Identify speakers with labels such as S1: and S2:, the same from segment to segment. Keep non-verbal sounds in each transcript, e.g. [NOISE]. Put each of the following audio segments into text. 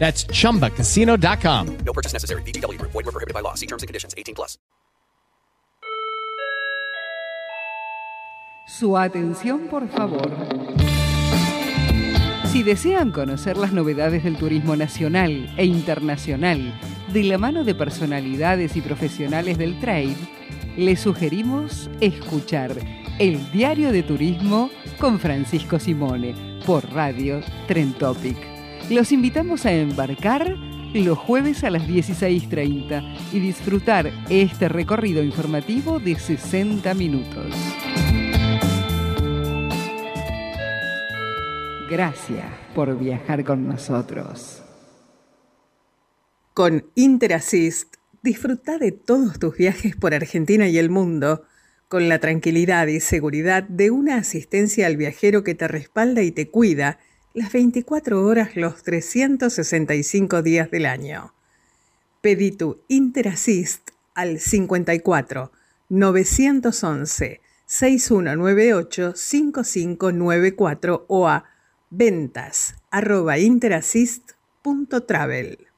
S1: That's chumbacasino.com.
S2: No purchase necessary. VGW Group. Void were prohibited by law. See terms and conditions. 18 plus.
S3: Su atención, por favor. Si desean conocer las novedades del turismo nacional e internacional de la mano de personalidades y profesionales del trade, les sugerimos escuchar el Diario de Turismo con Francisco Simone por Radio Tren Topic. Los invitamos a embarcar los jueves a las 16.30 y disfrutar este recorrido informativo de 60 minutos. Gracias por viajar con nosotros.
S4: Con Interassist, disfruta de todos tus viajes por Argentina y el mundo con la tranquilidad y seguridad de una asistencia al viajero que te respalda y te cuida las 24 horas los 365 días del año. Pedí tu Interassist al 54 911 6198 5594 o a ventas arroba interassist.travel.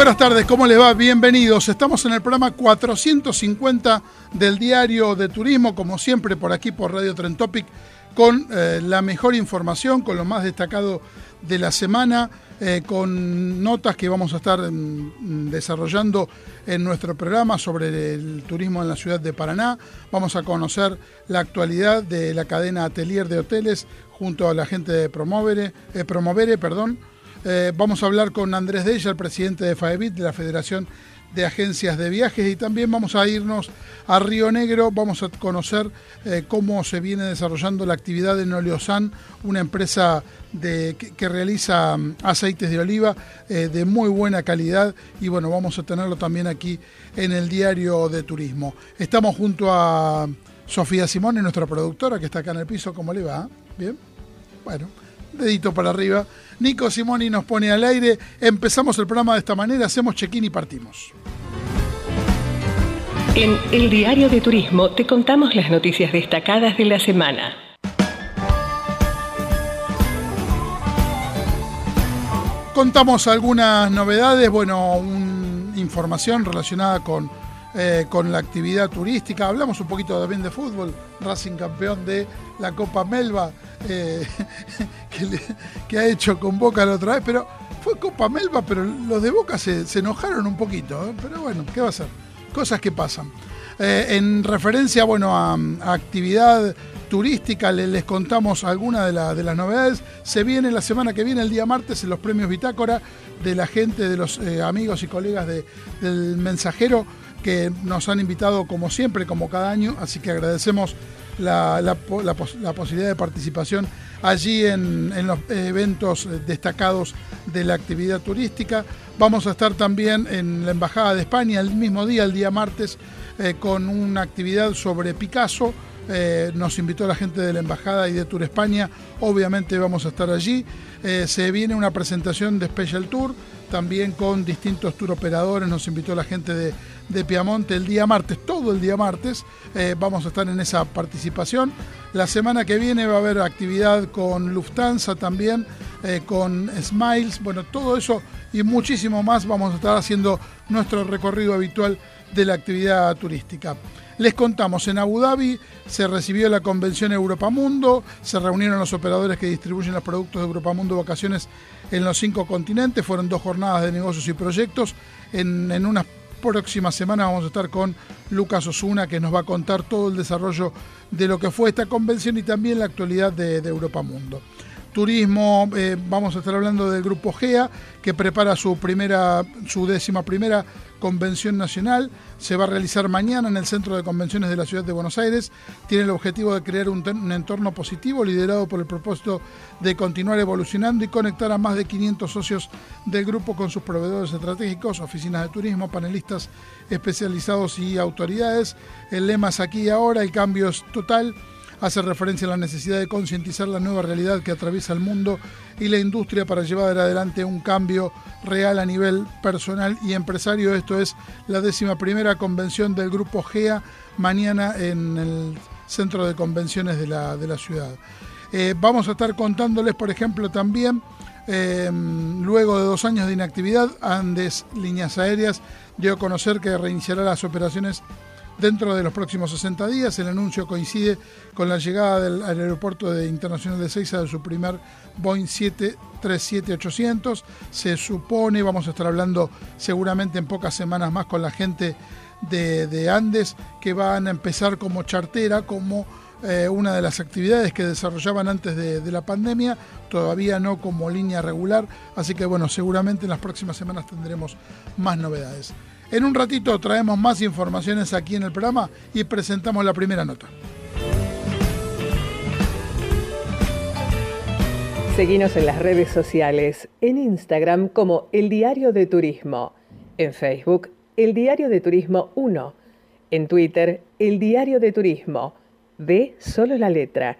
S5: buenas tardes, ¿cómo les va? Bienvenidos. Estamos en el programa 450 del Diario de Turismo, como siempre por aquí por Radio Tren Topic, con eh, la mejor información, con lo más destacado de la semana, eh, con notas que vamos a estar mm, desarrollando en nuestro programa sobre el turismo en la ciudad de Paraná. Vamos a conocer la actualidad de la cadena Atelier de Hoteles junto a la gente de Promovere, eh, Promovere perdón, eh, vamos a hablar con Andrés Della, el presidente de FAEBIT, de la Federación de Agencias de Viajes, y también vamos a irnos a Río Negro, vamos a conocer eh, cómo se viene desarrollando la actividad en Oleosan, una empresa de, que, realiza mm, aceites de oliva eh, de muy buena calidad, y bueno, vamos a tenerlo también aquí en el diario de turismo. Estamos junto a Sofía Simone, nuestra productora, que está acá en el piso, ¿cómo le va? ¿Bien? Bueno, dedito para arriba. Nico Simoni nos pone al aire. Empezamos el programa de esta manera, hacemos check-in y partimos.
S6: En el Diario de Turismo te contamos las noticias destacadas de la semana.
S5: Contamos algunas novedades, bueno, información relacionada con, eh, con la actividad turística. Hablamos un poquito también de fútbol. Racing campeón de la Copa Melba. Eh, [LAUGHS] que, ha hecho con Boca la otra vez, pero fue Copa Melba, pero los de Boca se, enojaron un poquito, ¿eh? pero bueno, ¿qué va a ser? Cosas que pasan. En referencia, bueno, a, actividad turística, les, contamos algunas de, las novedades. Se viene la semana que viene, el día martes, en los premios Bitácora, de la gente, de los amigos y colegas del mensajero que nos han invitado como siempre, como cada año, así que agradecemos la, la, posibilidad de participación allí en, los eventos destacados de la actividad turística. Vamos a estar también en la Embajada de España el mismo día, el día martes, eh, con una actividad sobre Picasso. Eh, nos invitó la gente de la Embajada y de Tour España. Obviamente vamos a estar allí. Eh, se viene una presentación de Special Tour, también con distintos tour operadores. Nos invitó la gente de de Piamonte el día martes, todo el día martes. Eh, vamos a estar en esa participación. La semana que viene va a haber actividad con Lufthansa también, eh, con Smiles. Bueno, todo eso y muchísimo más vamos a estar haciendo nuestro recorrido habitual de la actividad turística. Les contamos, en Abu Dhabi se recibió la convención Europa Mundo, se reunieron los operadores que distribuyen los productos de Europa Mundo Vacaciones en los cinco continentes, fueron dos jornadas de negocios y proyectos. En, en unas próximas semanas vamos a estar con Lucas Osuna, que nos va a contar todo el desarrollo de lo que fue esta convención y también la actualidad de, de Europa Mundo turismo, eh, vamos a estar hablando del grupo GEA, que prepara su primera, su décima primera convención nacional. Se va a realizar mañana en el Centro de Convenciones de la Ciudad de Buenos Aires. Tiene el objetivo de crear un, un entorno positivo liderado por el propósito de continuar evolucionando y conectar a más de 500 socios del grupo con sus proveedores estratégicos, oficinas de turismo, panelistas especializados y autoridades. El lema es aquí y ahora, el cambio es total hace referencia a la necesidad de concientizar la nueva realidad que atraviesa el mundo y la industria para llevar adelante un cambio real a nivel personal y empresario. Esto es la décima primera convención del grupo GEA mañana en el centro de convenciones de la, de la ciudad. Eh, vamos a estar contándoles, por ejemplo, también, eh, luego de dos años de inactividad, Andes Líneas Aéreas dio a conocer que reiniciará las operaciones dentro de los próximos 60 días. El anuncio coincide con la llegada del, aeropuerto de internacional de Seiza de su primer Boeing 737-800. Se supone, vamos a estar hablando seguramente en pocas semanas más con la gente de, de Andes, que van a empezar como chartera, como eh, una de las actividades que desarrollaban antes de, la pandemia, todavía no como línea regular, así que bueno, seguramente en las próximas semanas tendremos más novedades. En un ratito traemos más informaciones aquí en el programa y presentamos la primera nota.
S6: Seguimos en las redes sociales, en Instagram como El Diario de Turismo, en Facebook El Diario de Turismo 1, en Twitter El Diario de Turismo, de solo la letra.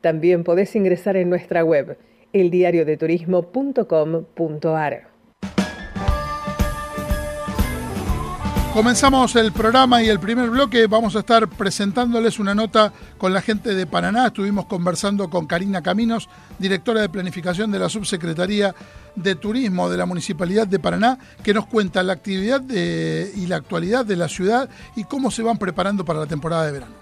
S6: También podés ingresar en nuestra web eldiariodeturismo.com.ar.
S5: Comenzamos el programa y el primer bloque vamos a estar presentándoles una nota con la gente de Paraná. Estuvimos conversando con Karina Caminos, directora de planificación de la Subsecretaría de Turismo de la Municipalidad de Paraná, que nos cuenta la actividad y la actualidad de la ciudad y cómo se van preparando para la temporada de verano.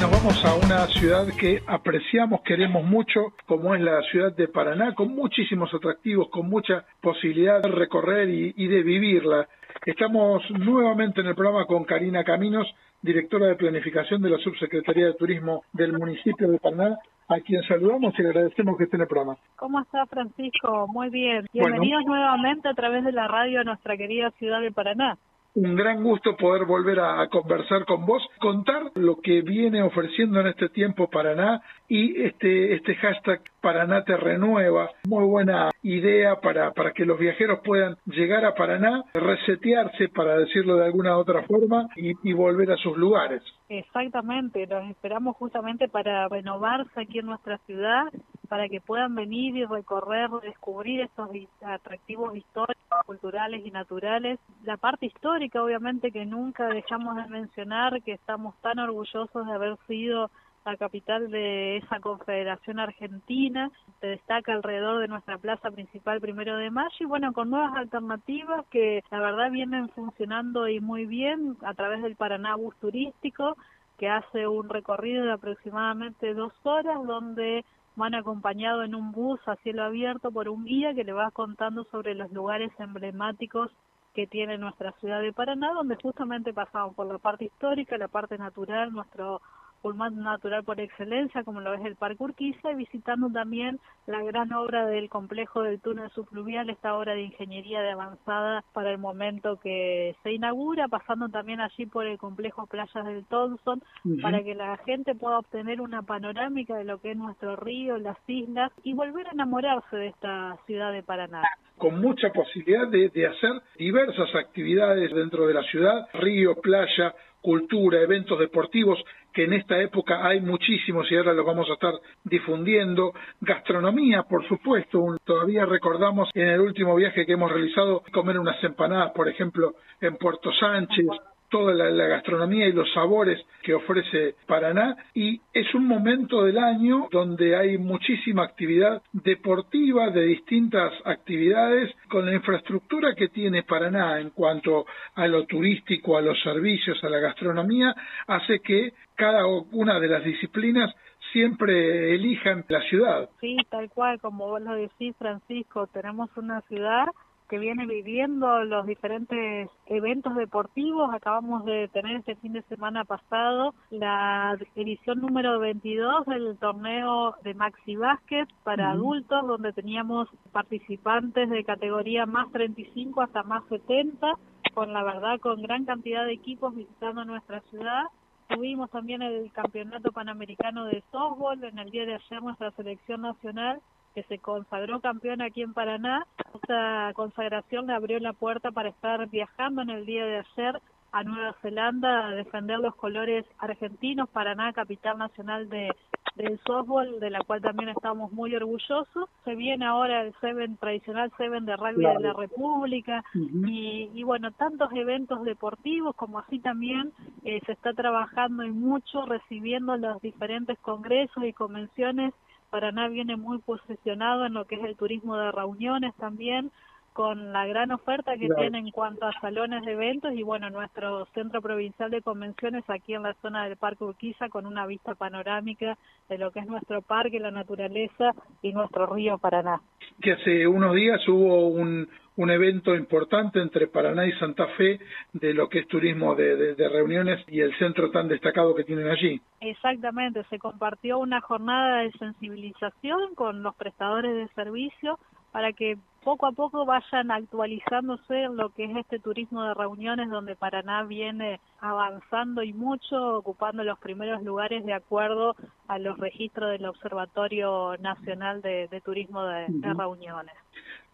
S7: Nos vamos a una ciudad que apreciamos, queremos mucho, como es la ciudad de Paraná, con muchísimos atractivos, con mucha posibilidad de recorrer y de vivirla. Estamos nuevamente en el programa con Karina Caminos, directora de planificación de la Subsecretaría de Turismo del municipio de Paraná, a quien saludamos y le agradecemos que esté en el programa.
S8: ¿Cómo está Francisco? Muy bien. Bienvenidos bueno. nuevamente a través de la radio a nuestra querida ciudad de Paraná
S7: un gran gusto poder volver a, a, conversar con vos, contar lo que viene ofreciendo en este tiempo Paraná y este, este hashtag Paraná te renueva. Muy buena idea para, para que los viajeros puedan llegar a Paraná, resetearse, para decirlo de alguna otra forma, y, y volver a sus lugares.
S8: Exactamente, los esperamos justamente para renovarse aquí en nuestra ciudad, para que puedan venir y recorrer, descubrir estos atractivos históricos, culturales y naturales. La parte histórica, obviamente, que nunca dejamos de mencionar, que estamos tan orgullosos de haber sido la capital de esa confederación argentina, se destaca alrededor de nuestra plaza principal primero de mayo y bueno, con nuevas alternativas que la verdad vienen funcionando y muy bien a través del Paraná Bus Turístico, que hace un recorrido de aproximadamente dos horas donde van acompañados en un bus a cielo abierto por un guía que le va contando sobre los lugares emblemáticos que tiene nuestra ciudad de Paraná, donde justamente pasamos por la parte histórica, la parte natural, nuestro pulmón natural por excelencia, como lo es el Parque Urquiza, y visitando también la gran obra del complejo del túnel subfluvial, esta obra de ingeniería de avanzada para el momento que se inaugura, pasando también allí por el complejo Playas del Thompson, uh -huh. para que la gente pueda obtener una panorámica de lo que es nuestro río, las islas, y volver a enamorarse de esta ciudad de Paraná
S7: con mucha posibilidad de, de, hacer diversas actividades dentro de la ciudad, río, playa, cultura, eventos deportivos, que en esta época hay muchísimos y ahora los vamos a estar difundiendo. Gastronomía, por supuesto, todavía recordamos en el último viaje que hemos realizado comer unas empanadas, por ejemplo, en Puerto Sánchez. Toda la, gastronomía y los sabores que ofrece Paraná y es un momento del año donde hay muchísima actividad deportiva de distintas actividades con la infraestructura que tiene Paraná en cuanto a lo turístico, a los servicios, a la gastronomía, hace que cada una de las disciplinas siempre elijan la ciudad.
S8: Sí, tal cual, como vos lo decís, Francisco, tenemos una ciudad que viene viviendo los diferentes eventos deportivos. Acabamos de tener este fin de semana pasado la edición número 22 del torneo de Maxi Básquet para adultos, donde teníamos participantes de categoría más 35 hasta más 70, con la verdad con gran cantidad de equipos visitando nuestra ciudad. Tuvimos también el Campeonato Panamericano de Softball. En el día de ayer nuestra selección nacional que se consagró campeón aquí en Paraná. Esta consagración le abrió la puerta para estar viajando en el día de ayer a Nueva Zelanda a defender los colores argentinos, Paraná, capital nacional de, del softball, de la cual también estamos muy orgullosos. Se viene ahora el Seven, tradicional Seven de rugby de la República y, y, bueno, tantos eventos deportivos como así también eh, se está trabajando y mucho recibiendo los diferentes congresos y convenciones Paraná viene muy posicionado en lo que es el turismo de reuniones también, con la gran oferta que tiene en cuanto a salones de eventos y bueno, nuestro centro provincial de convenciones aquí en la zona del Parque Urquiza con una vista panorámica de lo que es nuestro parque, la naturaleza y nuestro río Paraná.
S7: Que hace unos días hubo un, un evento importante entre Paraná y Santa Fe de lo que es turismo de, de, de, reuniones y el centro tan destacado que tienen allí.
S8: Exactamente, se compartió una jornada de sensibilización con los prestadores de servicio para que poco a poco vayan actualizándose en lo que es este turismo de reuniones donde Paraná viene avanzando y mucho, ocupando los primeros lugares de acuerdo a los registros del Observatorio Nacional de, de Turismo de, uh -huh. de, Reuniones.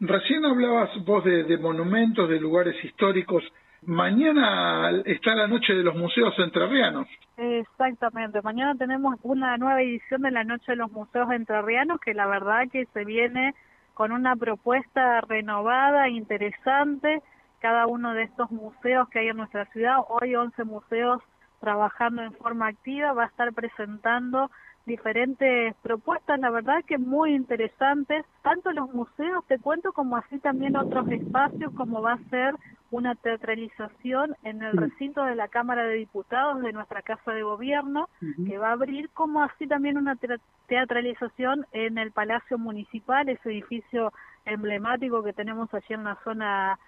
S7: Recién hablabas vos de, de monumentos, de lugares históricos. Mañana está la noche de los museos entrerrianos.
S8: Exactamente, mañana tenemos una nueva edición de la noche de los museos entrerrianos que la verdad que se viene con una propuesta renovada, interesante, cada uno de estos museos que hay en nuestra ciudad, hoy 11 museos trabajando en forma activa, va a estar presentando diferentes propuestas, la verdad que muy interesantes, tanto los museos, te cuento, como así también otros espacios, como va a ser una teatralización en el recinto de la Cámara de Diputados de nuestra Casa de Gobierno, uh -huh. que va a abrir, como así también una teatralización en el Palacio Municipal, ese edificio emblemático que tenemos allí en la zona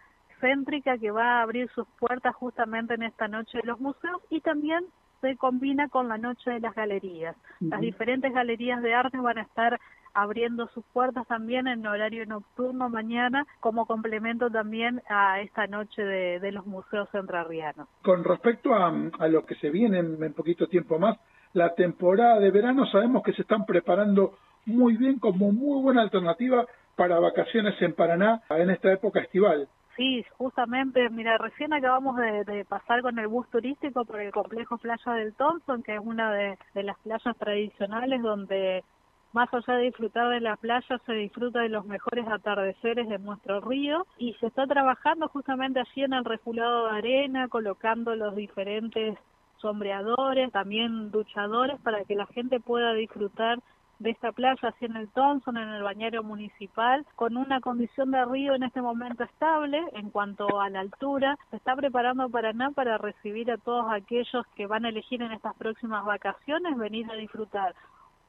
S8: céntrica, que va a abrir sus puertas justamente en esta noche de los museos y también se combina con la noche de las galerías. Uh -huh. Las diferentes galerías de arte van a estar abriendo sus puertas también en horario nocturno mañana como complemento también a esta noche de, de los museos entrerrianos.
S7: Con respecto a, a, lo que se viene en, en poquito tiempo más, la temporada de verano sabemos que se están preparando muy bien como muy buena alternativa para vacaciones en Paraná en esta época estival.
S8: Sí, justamente, mira, recién acabamos de, pasar con el bus turístico por el complejo Playa del Thompson, que es una de, de las playas tradicionales donde más allá de disfrutar de la playa, se disfruta de los mejores atardeceres de nuestro río. Y se está trabajando justamente allí en el refulado de arena, colocando los diferentes sombreadores, también duchadores para que la gente pueda disfrutar de esta playa, así en el Thompson, en el bañero municipal, con una condición de río en este momento estable en cuanto a la altura. Se está preparando Paraná para recibir a todos aquellos que van a elegir en estas próximas vacaciones venir a disfrutar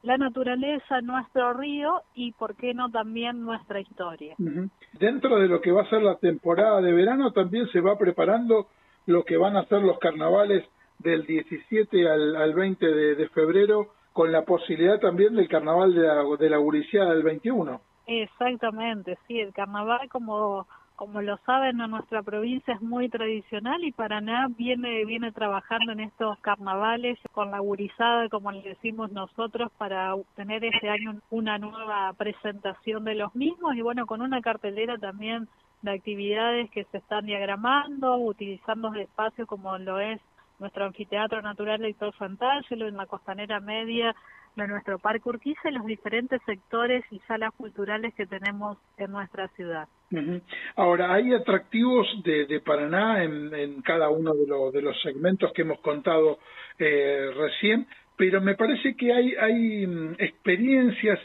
S8: la naturaleza, nuestro río y, por qué no, también nuestra historia.
S7: Dentro de lo que va a ser la temporada de verano, también se va preparando lo que van a ser los carnavales del 17 al, al 20 de, de, febrero, con la posibilidad también del carnaval de la, de la Guriciada del 21.
S8: Exactamente, sí, el carnaval como como lo saben, en nuestra provincia es muy tradicional y Paraná viene viene trabajando en estos carnavales con la gurizada, como le decimos nosotros, para tener este año una nueva presentación de los mismos y bueno, con una cartelera también de actividades que se están diagramando, utilizando espacios como lo es nuestro anfiteatro natural Héctor Santangelo en la costanera media de nuestro Parque Urquiza y los diferentes sectores y salas culturales que tenemos en nuestra ciudad.
S7: Ahora, hay atractivos de, de Paraná en, cada uno de, los de los segmentos que hemos contado eh, recién, pero me parece que hay, hay mm, experiencias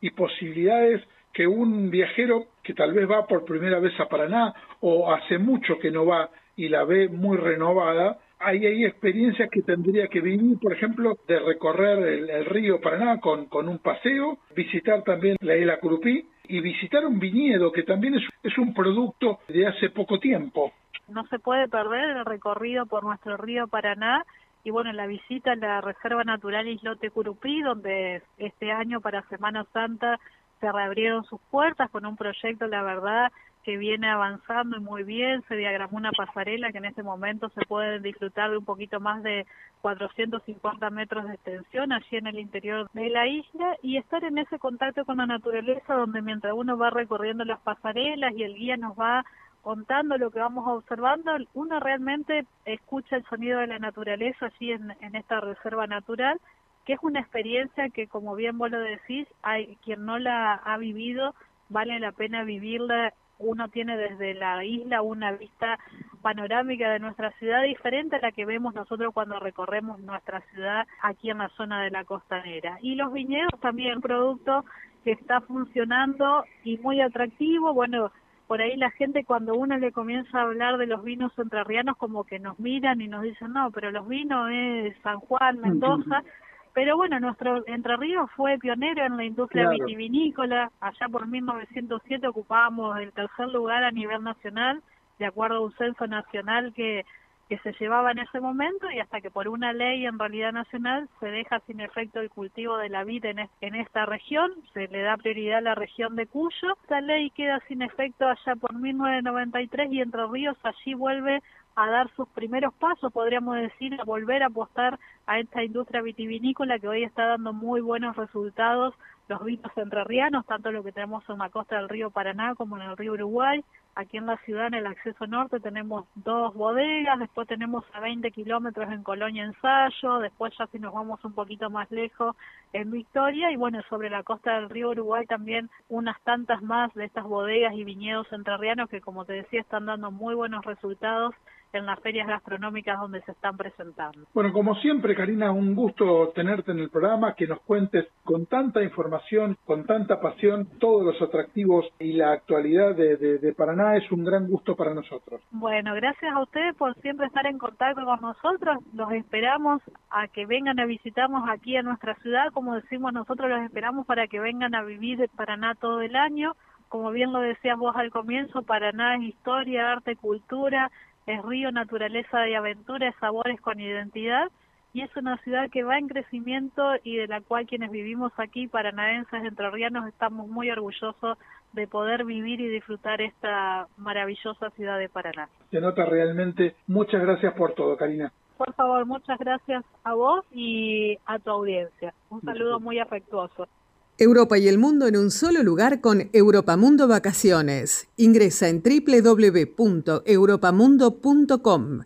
S7: y posibilidades que un viajero que tal vez va por primera vez a Paraná o hace mucho que no va y la ve muy renovada, hay, hay experiencias que tendría que vivir, por ejemplo, de recorrer el, río Paraná con, un paseo, visitar también la isla Curupí y visitar un viñedo que también es, es un producto de hace poco tiempo.
S8: No se puede perder el recorrido por nuestro río Paraná y bueno, la visita a la Reserva Natural Islote Curupí, donde este año para Semana Santa se reabrieron sus puertas con un proyecto, la verdad, que viene avanzando muy bien, se diagramó una pasarela que en este momento se puede disfrutar de un poquito más de 450 metros de extensión allí en el interior de la isla y estar en ese contacto con la naturaleza donde mientras uno va recorriendo las pasarelas y el guía nos va contando lo que vamos observando, uno realmente escucha el sonido de la naturaleza allí en, en esta reserva natural que es una experiencia que, como bien vos lo decís, hay quien no la ha vivido, vale la pena vivirla uno tiene desde la isla una vista panorámica de nuestra ciudad diferente a la que vemos nosotros cuando recorremos nuestra ciudad aquí en la zona de la costanera. Y los viñedos también, producto que está funcionando y muy atractivo. Bueno, por ahí la gente cuando uno le comienza a hablar de los vinos entrerrianos como que nos miran y nos dicen, no, pero los vinos es San Juan, Mendoza. [LAUGHS] Pero bueno, nuestro Entre Ríos fue pionero en la industria vitivinícola. Allá por 1907 ocupábamos el tercer lugar a nivel nacional, de acuerdo a un censo nacional que, que se llevaba en ese momento y hasta que por una ley en realidad nacional se deja sin efecto el cultivo de la vid en, en esta región, se le da prioridad a la región de Cuyo. Esta ley queda sin efecto allá por 1993 y Entre Ríos allí vuelve a dar sus primeros pasos, podríamos decir, a volver a apostar a esta industria vitivinícola que hoy está dando muy buenos resultados, los vinos entrerrianos, tanto lo que tenemos en la costa del río Paraná como en el río Uruguay. Aquí en la ciudad, en el acceso norte, tenemos dos bodegas, después tenemos a 20 kilómetros en Colonia Ensayo, después ya si nos vamos un poquito más lejos en Victoria, y bueno, sobre la costa del río Uruguay también unas tantas más de estas bodegas y viñedos entrerrianos que, como te decía, están dando muy buenos resultados en las ferias gastronómicas donde se están presentando.
S7: Bueno, como siempre, Karina, un gusto tenerte en el programa, que nos cuentes con tanta información, con tanta pasión, todos los atractivos y la actualidad de, de, Paraná. Es un gran gusto para nosotros.
S8: Bueno, gracias a ustedes por siempre estar en contacto con nosotros. Los esperamos a que vengan a visitarnos aquí a nuestra ciudad. Como decimos nosotros, los esperamos para que vengan a vivir Paraná todo el año como bien lo decías vos al comienzo, Paraná es historia, arte, cultura, es río, naturaleza y aventura, es sabores con identidad y es una ciudad que va en crecimiento y de la cual quienes vivimos aquí, paranaenses, entrerrianos, estamos muy orgullosos de poder vivir y disfrutar esta maravillosa ciudad de Paraná.
S7: Se nota realmente. Muchas gracias por todo, Karina.
S8: Por favor, muchas gracias a vos y a tu audiencia. Un saludo muy afectuoso.
S4: Europa y el mundo en un solo lugar con Europamundo Vacaciones. Ingresa en www.europamundo.com.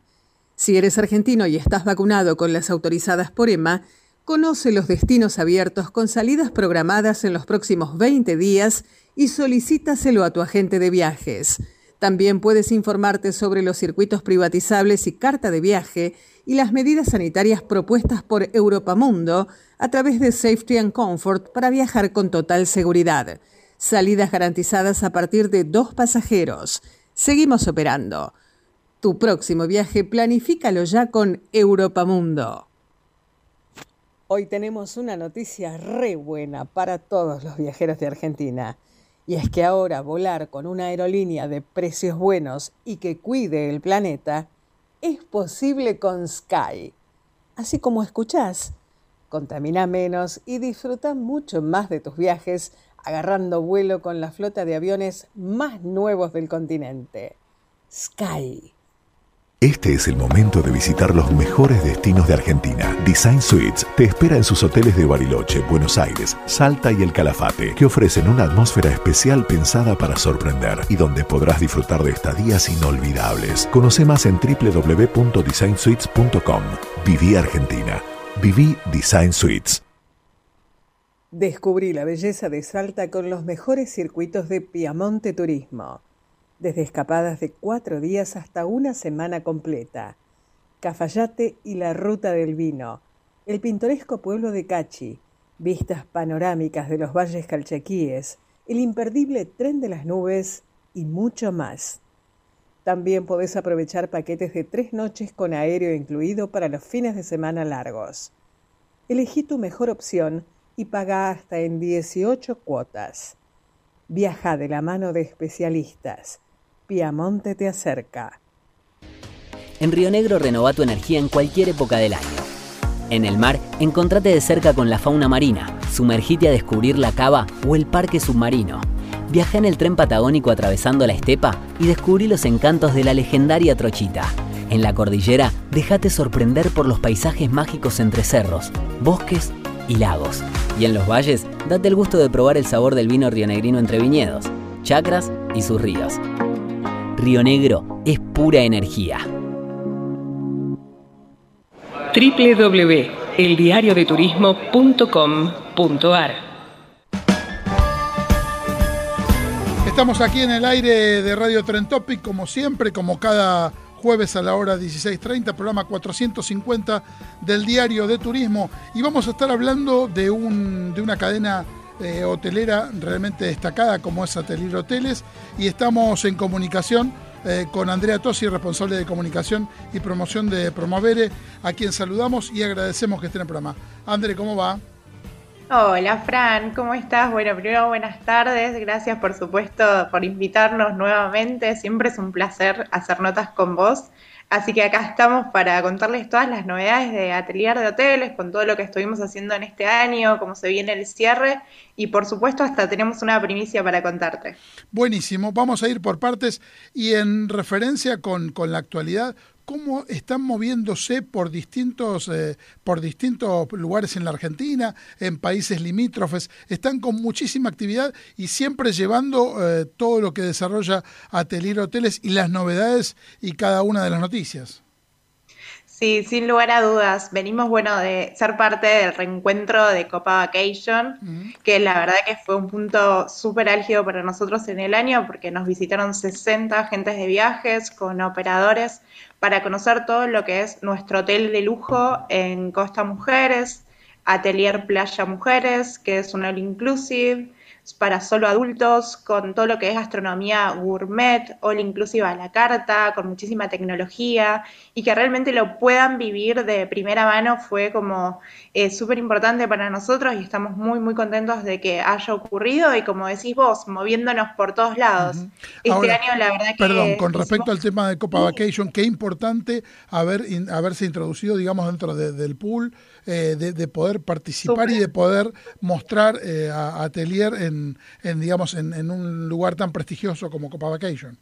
S4: Si eres argentino y estás vacunado con las autorizadas por EMA, conoce los destinos abiertos con salidas programadas en los próximos 20 días y solicítaselo a tu agente de viajes. También puedes informarte sobre los circuitos privatizables y carta de viaje y las medidas sanitarias propuestas por Europamundo a través de Safety and Comfort para viajar con total seguridad. Salidas garantizadas a partir de dos pasajeros. Seguimos operando. Tu próximo viaje planifícalo ya con Europamundo. Hoy tenemos una noticia re buena para todos los viajeros de Argentina. Y es que ahora volar con una aerolínea de precios buenos y que cuide el planeta es posible con Sky. Así como escuchás, contamina menos y disfruta mucho más de tus viajes agarrando vuelo con la flota de aviones más nuevos del continente. Sky.
S9: Este es el momento de visitar los mejores destinos de Argentina. Design Suites te espera en sus hoteles de Bariloche, Buenos Aires, Salta y El Calafate, que ofrecen una atmósfera especial pensada para sorprender y donde podrás disfrutar de estadías inolvidables. Conoce más en www.designsuites.com. Viví Argentina. Viví Design Suites.
S4: Descubrí la belleza de Salta con los mejores circuitos de Piamonte Turismo, desde escapadas de cuatro días hasta una semana completa. Cafayate y la Ruta del Vino, el pintoresco pueblo de Cachi, vistas panorámicas de los valles calchaquíes, el imperdible tren de las nubes y mucho más. También podés aprovechar paquetes de tres noches con aéreo incluido para los fines de semana largos. Elegí tu mejor opción y paga hasta en 18 cuotas. Viaja de la mano de especialistas. Piamonte te acerca.
S10: En Río Negro renova tu energía en cualquier época del año. En el mar, encontrate de cerca con la fauna marina, sumergite a descubrir la cava o el parque submarino. Viaja en el tren patagónico atravesando la estepa y descubrí los encantos de la legendaria Trochita. En la cordillera, déjate sorprender por los paisajes mágicos entre cerros, bosques y lagos. Y en los valles, date el gusto de probar el sabor del vino rionegrino entre viñedos, chacras y sus ríos. Río Negro es pura energía.
S6: www.eldiariodeturismo.com.ar
S5: Estamos aquí en el aire de Radio Tren Topic, como siempre, como cada jueves a la hora 16.30, programa 450 del Diario de Turismo. Y vamos a estar hablando de, un, de una cadena eh, hotelera realmente destacada como es Atelier Hoteles. Y estamos en comunicación eh, con Andrea Tosi, responsable de comunicación y promoción de Promovere, a quien saludamos y agradecemos que esté en el programa. André, ¿cómo va?
S11: Hola Fran, ¿cómo estás? Bueno, primero buenas tardes, gracias por supuesto por invitarnos nuevamente, siempre es un placer hacer notas con vos. Así que acá estamos para contarles todas las novedades de Atelier de Hoteles, con todo lo que estuvimos haciendo en este año, cómo se viene el cierre y por supuesto hasta tenemos una primicia para contarte.
S5: Buenísimo, vamos a ir por partes y en referencia con, con la actualidad, cómo están moviéndose por distintos, eh, por distintos lugares en la Argentina, en países limítrofes, están con muchísima actividad y siempre llevando eh, todo lo que desarrolla Atelier Hoteles y las novedades y cada una de las noticias.
S11: Sí, sin lugar a dudas. Venimos, bueno, de ser parte del reencuentro de Copa Vacation, que la verdad que fue un punto súper álgido para nosotros en el año, porque nos visitaron 60 agentes de viajes con operadores para conocer todo lo que es nuestro hotel de lujo en Costa Mujeres, Atelier Playa Mujeres, que es un all inclusive, para solo adultos, con todo lo que es gastronomía gourmet, all inclusive a la carta, con muchísima tecnología y que realmente lo puedan vivir de primera mano fue como eh, súper importante para nosotros y estamos muy, muy contentos de que haya ocurrido y como decís vos, moviéndonos por todos lados. Este año la verdad que...
S5: Perdón, con respecto al tema de Copa Vacation, qué importante haber, haberse introducido, digamos, dentro del pool eh, de, poder participar y de poder mostrar eh, a, Atelier en, digamos, en, un lugar tan prestigioso como Copa Vacation.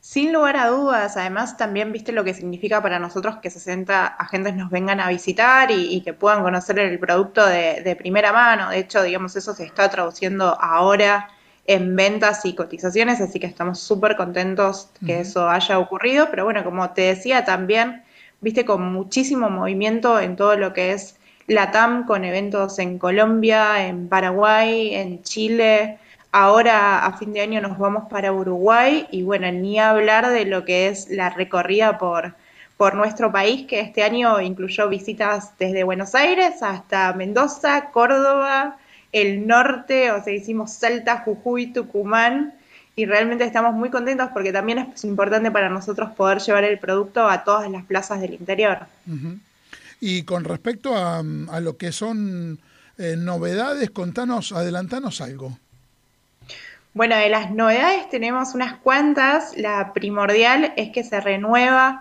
S11: Sin lugar a dudas, además también viste lo que significa para nosotros que 60 agentes nos vengan a visitar y, que puedan conocer el producto de, primera mano. De hecho, digamos, eso se está traduciendo ahora en ventas y cotizaciones, así que estamos súper contentos que eso haya ocurrido. Pero bueno, como te decía también, viste, con muchísimo movimiento en todo lo que es la TAM, con eventos en Colombia, en Paraguay, en Chile. Ahora a fin de año nos vamos para Uruguay y bueno, ni hablar de lo que es la recorrida por, por nuestro país, que este año incluyó visitas desde Buenos Aires hasta Mendoza, Córdoba, el norte, o sea, hicimos Salta, Jujuy, Tucumán y realmente estamos muy contentos porque también es importante para nosotros poder llevar el producto a todas las plazas del interior.
S5: Y con respecto a, lo que son eh, novedades, contanos, adelantanos algo.
S11: Bueno, de las novedades tenemos unas cuantas. La primordial es que se renueva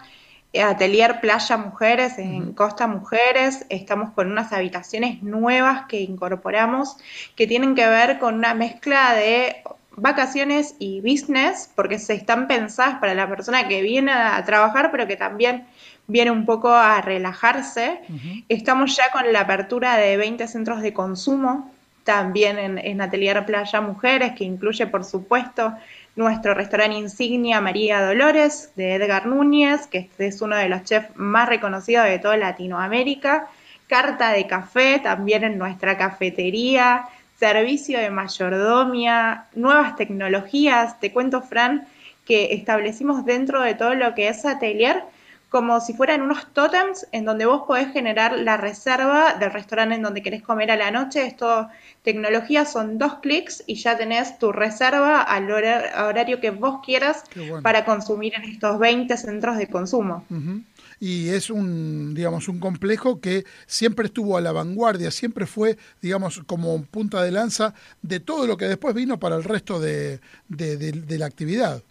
S11: Atelier Playa Mujeres en Costa Mujeres. Estamos con unas habitaciones nuevas que incorporamos que tienen que ver con una mezcla de vacaciones y business, porque se están pensadas para la persona que viene a trabajar, pero que también viene un poco a relajarse. Estamos ya con la apertura de 20 centros de consumo, también en, Atelier Playa Mujeres, que incluye, por supuesto, nuestro restaurante insignia María Dolores de Edgar Núñez, que es uno de los chefs más reconocidos de toda Latinoamérica. Carta de café también en nuestra cafetería, servicio de mayordomía, nuevas tecnologías. Te cuento, Fran, que establecimos dentro de todo lo que es atelier como si fueran unos tótems en donde vos podés generar la reserva del restaurante en donde querés comer a la noche. Esto, tecnología, son dos clics y ya tenés tu reserva al horario que vos quieras para consumir en estos 20 centros de consumo.
S5: Y es un, digamos, un complejo que siempre estuvo a la vanguardia, siempre fue, digamos, como punta de lanza de todo lo que después vino para el resto de la actividad.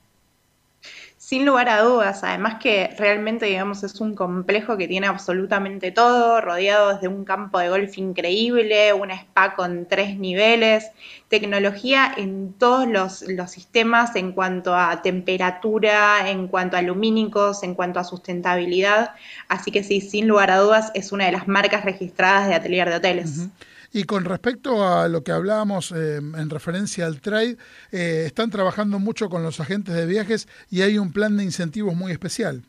S11: Sin lugar a dudas, además que realmente, digamos, es un complejo que tiene absolutamente todo, rodeado de un campo de golf increíble, una spa con tres niveles, tecnología en todos los, los sistemas en cuanto a temperatura, en cuanto a lumínicos, en cuanto a sustentabilidad. Así que sí, sin lugar a dudas, es una de las marcas registradas de Atelier de Hoteles.
S5: Y con respecto a lo que hablábamos eh, en referencia al trade, eh, están trabajando mucho con los agentes de viajes y hay un plan de incentivos muy especial.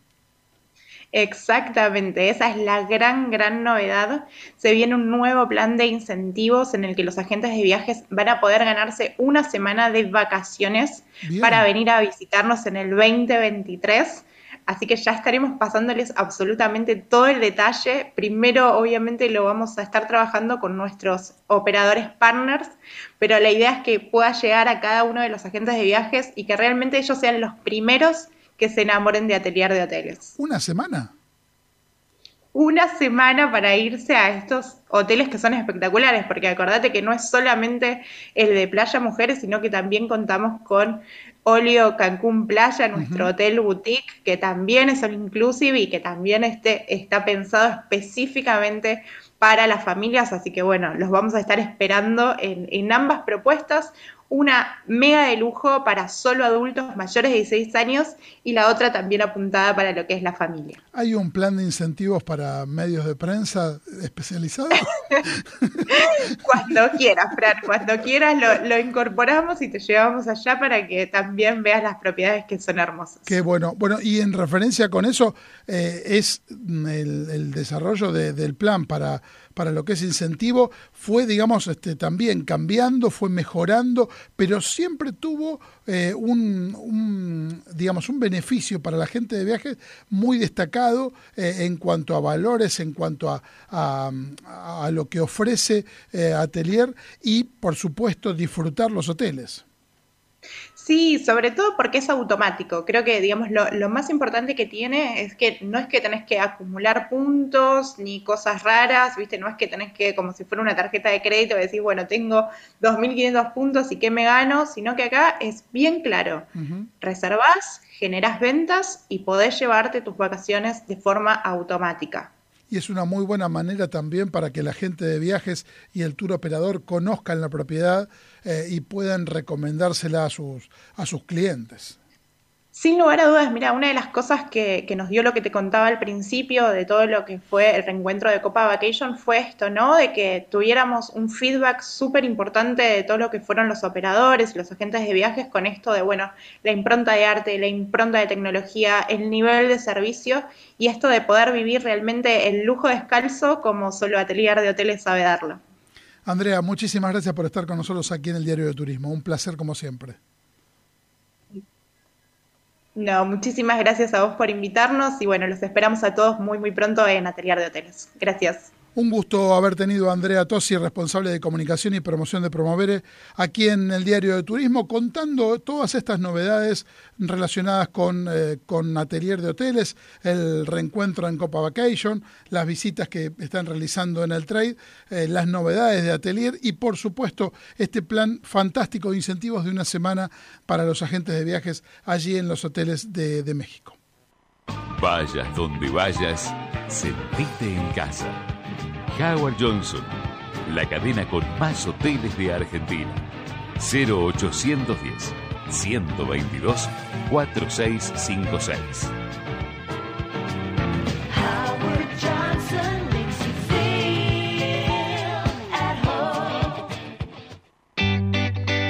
S11: Exactamente, esa es la gran, gran novedad. Se viene un nuevo plan de incentivos en el que los agentes de viajes van a poder ganarse una semana de vacaciones para venir a visitarnos en el 2023 Así que ya estaremos pasándoles absolutamente todo el detalle. Primero, obviamente, lo vamos a estar trabajando con nuestros operadores partners, pero la idea es que pueda llegar a cada uno de los agentes de viajes y que realmente ellos sean los primeros que se enamoren de Atelier de Hoteles.
S5: ¿Una semana?
S11: Una semana para irse a estos hoteles que son espectaculares, porque acordate que no es solamente el de Playa Mujeres, sino que también contamos con Olio Cancún Playa, nuestro hotel boutique, que también es all inclusive y que también este, está pensado específicamente para las familias, así que bueno, los vamos a estar esperando en, en ambas propuestas una mega de lujo para solo adultos mayores de 16 años y la otra también apuntada para lo que es la familia.
S5: ¿Hay un plan de incentivos para medios de prensa especializados? [LAUGHS]
S11: cuando quieras, Fran, cuando quieras lo, incorporamos y te llevamos allá para que también veas las propiedades que son hermosas.
S5: Qué bueno. Bueno, y en referencia con eso, eh, es el, desarrollo del plan para para lo que es incentivo, fue, digamos, este, también cambiando, fue mejorando, pero siempre tuvo eh, un, digamos, un beneficio para la gente de viajes muy destacado eh, en cuanto a valores, en cuanto a, a, lo que ofrece eh, Atelier y, por supuesto, disfrutar los hoteles.
S11: Sí, sobre todo porque es automático. Creo que, digamos, lo, más importante que tiene es que no es que tenés que acumular puntos ni cosas raras, ¿viste? No es que tenés que, como si fuera una tarjeta de crédito, decir, bueno, tengo 2.500 puntos y qué me gano, sino que acá es bien claro. Reservás, generás ventas y podés llevarte tus vacaciones de forma automática
S5: y es una muy buena manera también para que la gente de viajes y el tour operador conozcan la propiedad eh, y puedan recomendársela a sus, a sus clientes.
S11: Sin lugar a dudas, mira, una de las cosas que, nos dio lo que te contaba al principio de todo lo que fue el reencuentro de Copa Vacation fue esto, ¿no? De que tuviéramos un feedback súper importante de todo lo que fueron los operadores los agentes de viajes con esto de, bueno, la impronta de arte, la impronta de tecnología, el nivel de servicio y esto de poder vivir realmente el lujo descalzo como solo Atelier de Hoteles sabe darlo.
S5: Andrea, muchísimas gracias por estar con nosotros aquí en el Diario de Turismo. Un placer como siempre.
S11: No, muchísimas gracias a vos por invitarnos y bueno, los esperamos a todos muy muy pronto en Atelier de Hoteles. Gracias.
S5: Un gusto haber tenido a Andrea Tosi, responsable de comunicación y promoción de Promovere, aquí en el Diario de Turismo, contando todas estas novedades relacionadas con, eh, con Atelier de Hoteles, el reencuentro en Copa Vacation, las visitas que están realizando en el trade, eh, las novedades de Atelier y, por supuesto, este plan fantástico de incentivos de una semana para los agentes de viajes allí en los hoteles de, de México.
S12: Vayas donde vayas, sentite en casa Howard Johnson, la cadena con más hoteles de Argentina. 0810 122 4656.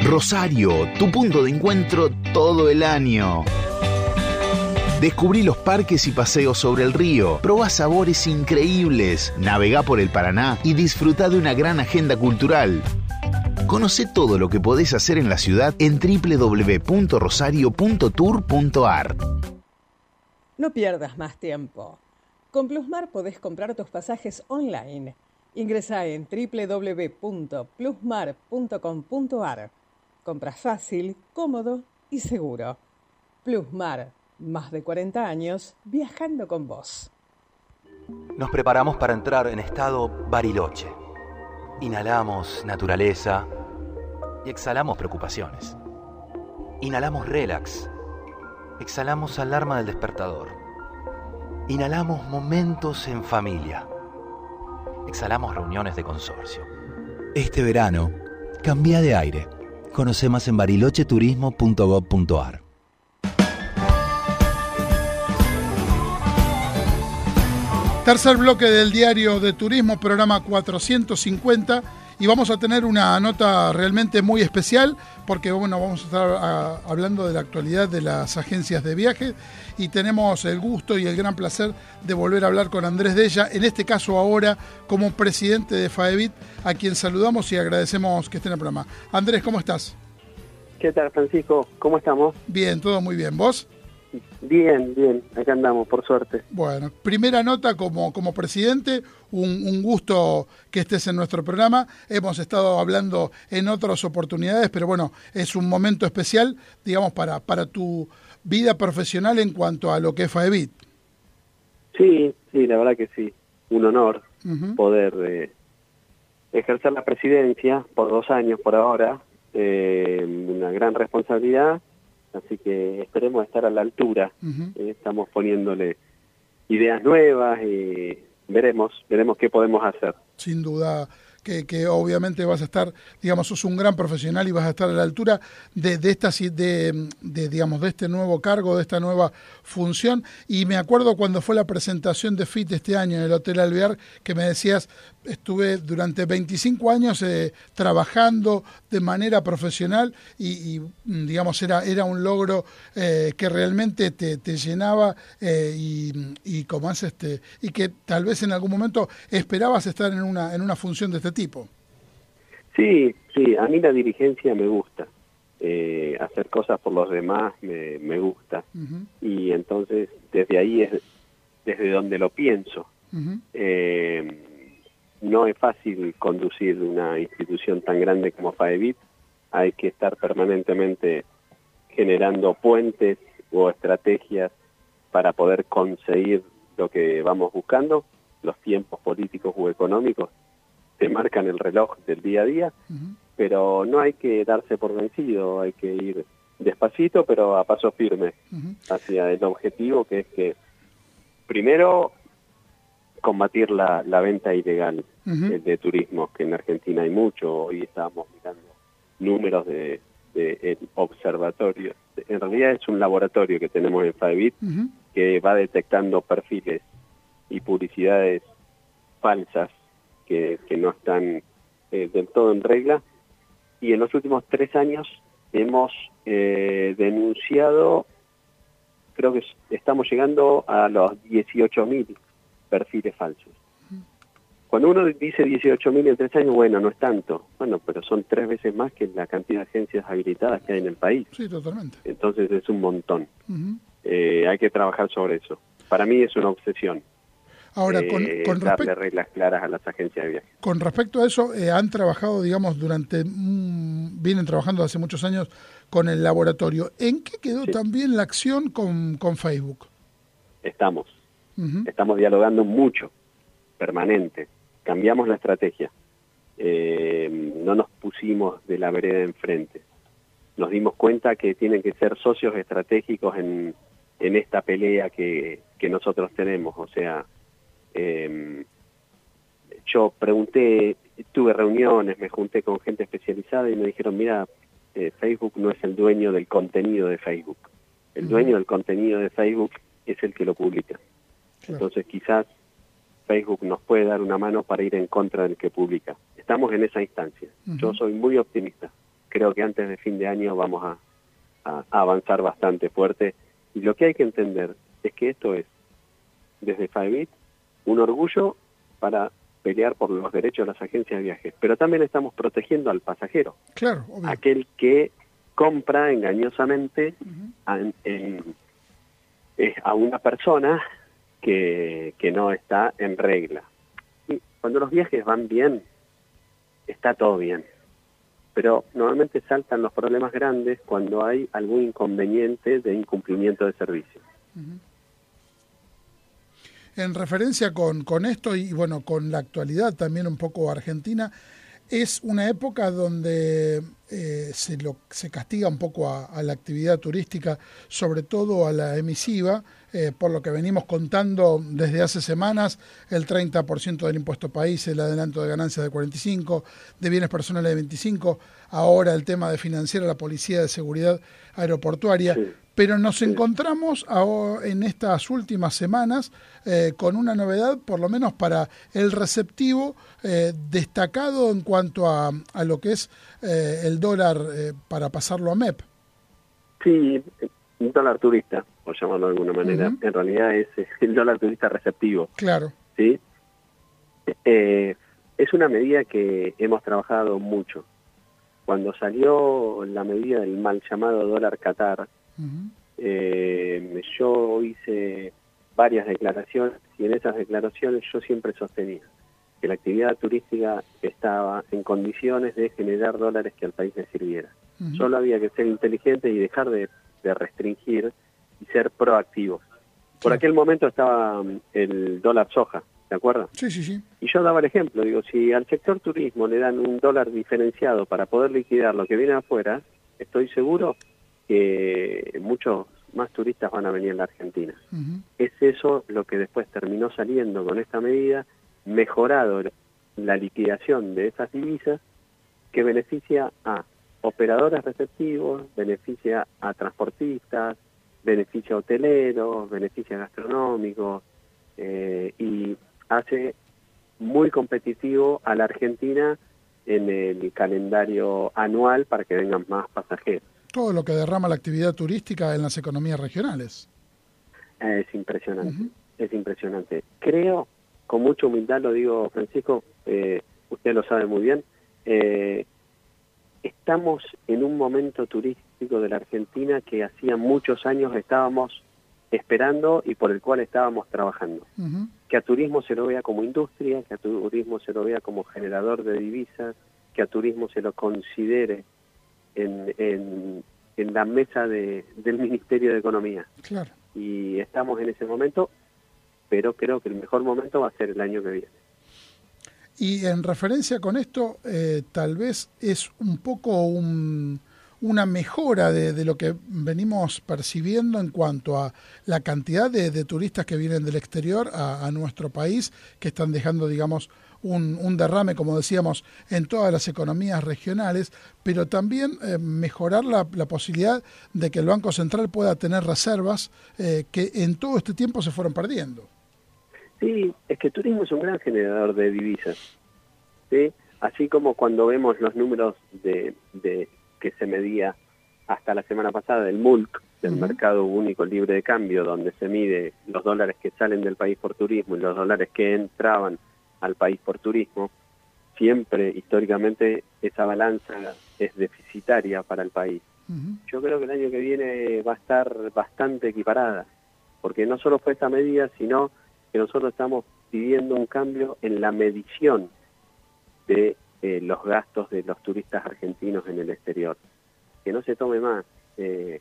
S13: Rosario, tu punto de encuentro todo el año. Descubrí los parques y paseos sobre el río, probá sabores increíbles, navegá por el Paraná y disfruta de una gran agenda cultural. Conoce todo lo que podés hacer en la ciudad en www.rosario.tour.ar.
S14: No pierdas más tiempo. Con Plusmar podés comprar tus pasajes online. Ingresa en www.plusmar.com.ar. Compras fácil, cómodo y seguro. Plusmar, más de 40 años viajando con vos.
S15: Nos preparamos para entrar en estado bariloche. Inhalamos naturaleza y exhalamos preocupaciones. Inhalamos relax. Exhalamos alarma del despertador. Inhalamos momentos en familia. Exhalamos reuniones de consorcio.
S16: Este verano, cambia de aire. Conoce más en barilocheturismo.gov.ar.
S5: Tercer bloque del diario de turismo, programa 450, y vamos a tener una nota realmente muy especial porque bueno, vamos a estar a, hablando de la actualidad de las agencias de viaje y tenemos el gusto y el gran placer de volver a hablar con Andrés Della, en este caso ahora como presidente de FAEBIT, a quien saludamos y agradecemos que esté en el programa. Andrés, ¿cómo estás?
S17: ¿Qué tal, Francisco? ¿Cómo estamos?
S5: Bien, todo muy bien. ¿Vos?
S17: Bien, bien, acá andamos, por suerte.
S5: Bueno, primera nota como, como presidente, un, un, gusto que estés en nuestro programa. Hemos estado hablando en otras oportunidades, pero bueno, es un momento especial, digamos, para, para tu vida profesional en cuanto a lo que es FAEBIT.
S17: Sí, sí, la verdad que sí. Un honor uh -huh. poder eh, ejercer la presidencia por dos años por ahora. Eh, una gran responsabilidad así que esperemos estar a la altura. Uh -huh. eh, estamos poniéndole ideas nuevas y veremos, veremos qué podemos hacer.
S5: Sin duda. Que, que, obviamente vas a estar, digamos, sos un gran profesional y vas a estar a la altura de, de esta, de, de, digamos, de este nuevo cargo, de esta nueva función. Y me acuerdo cuando fue la presentación de FIT este año en el Hotel Alvear, que me decías, estuve durante 25 años eh, trabajando de manera profesional y, y, digamos, era, era un logro eh, que realmente te, te llenaba eh, y, y, como es este, y que tal vez en algún momento esperabas estar en una, en una función de este tipo.
S17: Sí, sí, a mí la dirigencia me gusta. Eh, hacer cosas por los demás me, me gusta. Uh -huh. Y entonces, desde ahí es desde donde lo pienso. Uh -huh. No es fácil conducir una institución tan grande como FAEBIT. Hay que estar permanentemente generando puentes o estrategias para poder conseguir lo que vamos buscando. Los tiempos políticos o económicos te marcan el reloj del día a día, uh -huh. pero no hay que darse por vencido, hay que ir despacito, pero a paso firme uh -huh. hacia el objetivo que es que primero combatir la, la venta ilegal uh -huh. de, de, turismo, que en Argentina hay mucho, hoy estábamos mirando números de, de, de observatorio, en realidad es un laboratorio que tenemos en FAEBIT que va detectando perfiles y publicidades falsas que, que no están eh, del todo en regla. Y en los últimos tres años hemos eh, denunciado, creo que estamos llegando a los 18.000 perfiles falsos. Cuando uno dice 18.000 en tres años, bueno, no es tanto. Bueno, pero son tres veces más que la cantidad de agencias habilitadas que hay en el país.
S5: Sí, totalmente.
S17: Entonces es un montón. Uh -huh. eh, hay que trabajar sobre eso. Para mí es una obsesión.
S5: Ahora, con,
S17: eh,
S5: con
S17: darle reglas claras a las agencias de viaje.
S5: Con respecto a eso, eh, han trabajado, digamos, durante, mm, vienen trabajando hace muchos años con el laboratorio. ¿En qué quedó sí. también la acción con, con Facebook?
S17: Estamos. Uh -huh. Estamos dialogando mucho, permanente. Cambiamos la estrategia. Eh, no nos pusimos de la vereda enfrente. Nos dimos cuenta que tienen que ser socios estratégicos en, en esta pelea que, que nosotros tenemos. O sea, eh, yo pregunté, tuve reuniones, me junté con gente especializada y me dijeron, mira, eh, Facebook no es el dueño del contenido de Facebook. El dueño del contenido de Facebook es el que lo publica. Claro. Entonces quizás Facebook nos puede dar una mano para ir en contra del que publica. Estamos en esa instancia. Uh -huh. Yo soy muy optimista. Creo que antes de fin de año vamos a, avanzar bastante fuerte. Y lo que hay que entender es que esto es, desde FAEBIT, un orgullo para pelear por los derechos de las agencias de viajes, pero también estamos protegiendo al pasajero,
S5: Claro,
S17: aquel que compra engañosamente a, en- a una persona que, que no está en regla. Y cuando los viajes van bien, está todo bien. Pero normalmente saltan los problemas grandes cuando hay algún inconveniente de incumplimiento de servicio.
S5: En referencia con, con esto y bueno, con la actualidad también un poco argentina, es una época donde eh, se, castiga un poco a, la actividad turística, sobre todo a la emisiva, eh, por lo que venimos contando desde hace semanas, el 30% del impuesto país, el adelanto de ganancias de 45, de bienes personales de 25, ahora el tema de financiar a la Policía de Seguridad Aeroportuaria. Pero nos encontramos en estas últimas semanas eh, con una novedad, por lo menos para el receptivo, eh, destacado en cuanto a, a lo que es eh, el dólar para pasarlo a MEP.
S17: Sí, un dólar turista, por llamarlo de alguna manera, en realidad es [LAUGHS] el dólar turista receptivo.
S5: Claro.
S17: ¿sí? Eh, es una medida que hemos trabajado mucho. Cuando salió la medida del mal llamado dólar Qatar, eh, yo hice varias declaraciones y en esas declaraciones yo siempre sostenía que la actividad turística estaba en condiciones de generar dólares que al país le sirviera. Solo había que ser inteligente y dejar de, de restringir y ser proactivos. Por aquel momento estaba mm, el dólar soja, ¿te acuerdas?
S5: Sí, sí, sí.
S17: Y yo daba el ejemplo, digo, si al sector turismo le dan un dólar diferenciado para poder liquidar lo que viene afuera, estoy seguro que muchos más turistas van a venir a la Argentina. Es eso lo que después terminó saliendo con esta medida, mejorado la liquidación de esas divisas que beneficia a operadores receptivos, beneficia a transportistas, beneficia a hoteleros, beneficia a gastronómicos eh, y hace muy competitivo a la Argentina en el calendario anual para que vengan más pasajeros.
S5: Todo lo que derrama la actividad turística en las economías regionales.
S17: Eh, Es impresionante, es impresionante. Creo, con mucha humildad lo digo, Francisco, eh, usted lo sabe muy bien, eh, estamos en un momento turístico de la Argentina que hacía muchos años estábamos esperando y por el cual estábamos trabajando. Que a turismo se lo vea como industria, que a turismo se lo vea como generador de divisas, que a turismo se lo considere en, en, en la mesa de, del Ministerio de Economía
S5: Claro.
S17: y estamos en ese momento, pero creo que el mejor momento va a ser el año que viene.
S5: Y en referencia con esto, eh, tal vez es un poco un- una mejora de, de lo que venimos percibiendo en cuanto a la cantidad de, de turistas que vienen del exterior a, a nuestro país, que están dejando, digamos, un, un derrame, como decíamos, en todas las economías regionales, pero también eh, mejorar la, la posibilidad de que el Banco Central pueda tener reservas eh, que en todo este tiempo se fueron perdiendo.
S17: Sí, es que el turismo es un gran generador de divisas. ¿sí? Así como cuando vemos los números de, de que se medía hasta la semana pasada del MULC, del Mercado Único Libre de Cambio, donde se mide los dólares que salen del país por turismo y los dólares que entraban al país por turismo, siempre históricamente esa balanza es deficitaria para el país. Yo creo que el año que viene va a estar bastante equiparada, porque no solo fue esta medida, sino que nosotros estamos pidiendo un cambio en la medición de eh, los gastos de los turistas argentinos en el exterior. Que no se tome más eh,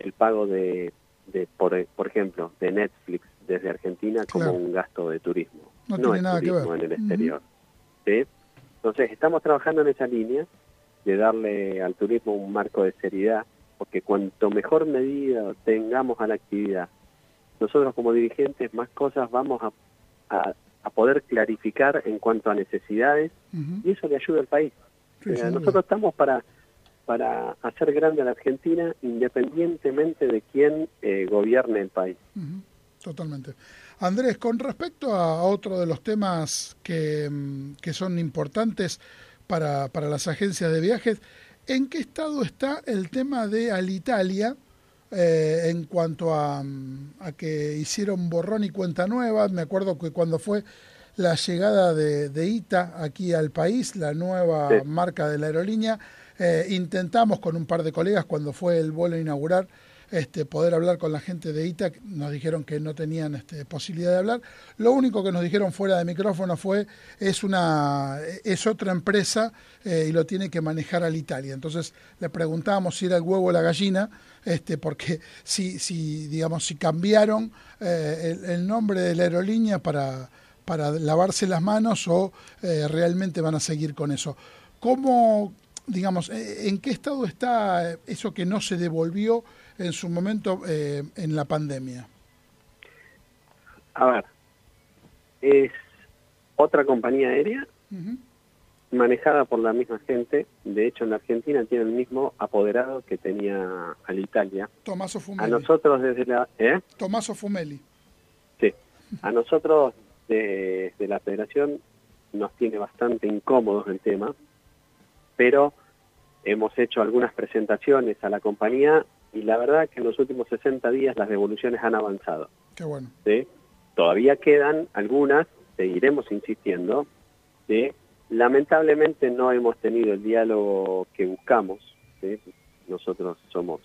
S17: el pago de, de por, por ejemplo, de Netflix desde Argentina como
S5: Claro.
S17: un gasto de turismo.
S5: No
S17: No,
S5: tiene nada que ver.
S17: en el exterior. ¿sí? Entonces, estamos trabajando en esa línea de darle al turismo un marco de seriedad, porque cuanto mejor medida tengamos a la actividad, nosotros como dirigentes más cosas vamos a, a- a poder clarificar en cuanto a necesidades y eso le ayuda al país.
S5: Sí,
S17: Eh, nosotros estamos para para hacer grande a la Argentina independientemente de quién eh, gobierne el país.
S5: Totalmente. Andrés, con respecto a otro de los temas que, mm, que son importantes para, para las agencias de viajes, ¿en qué estado está el tema de Alitalia eh, en cuanto a, a, que hicieron borrón y cuenta nueva. Me acuerdo que cuando fue la llegada de, de ITA aquí al país, la nueva marca de la aerolínea, eh, intentamos con un par de colegas cuando fue el vuelo inaugurar este, poder hablar con la gente de ITAC, nos dijeron que no tenían este, posibilidad de hablar. Lo único que nos dijeron fuera de micrófono fue es una es otra empresa eh, y lo tiene que manejar al Italia. Entonces le preguntábamos si era el huevo o la gallina, este, porque si, si digamos si cambiaron eh, el, nombre de la aerolínea para para lavarse las manos o eh, realmente van a seguir con eso. ¿Cómo, digamos, en qué estado está eso que no se devolvió en su momento eh, en la pandemia?
S17: A ver, es otra compañía aérea manejada por la misma gente. De hecho, en la Argentina tiene el mismo apoderado que tenía al Italia.
S5: Tomaso Fumeli.
S17: A nosotros desde la... ¿eh?
S5: Tomaso Fumeli.
S17: Sí. A nosotros desde de la federación nos tiene bastante incómodos el tema, pero hemos hecho algunas presentaciones a la compañía y la verdad que en los últimos 60 días las devoluciones han avanzado.
S5: Qué bueno.
S17: ¿sí? Todavía quedan algunas, seguiremos insistiendo. ¿sí? Lamentablemente no hemos tenido el diálogo que buscamos. ¿sí? Nosotros somos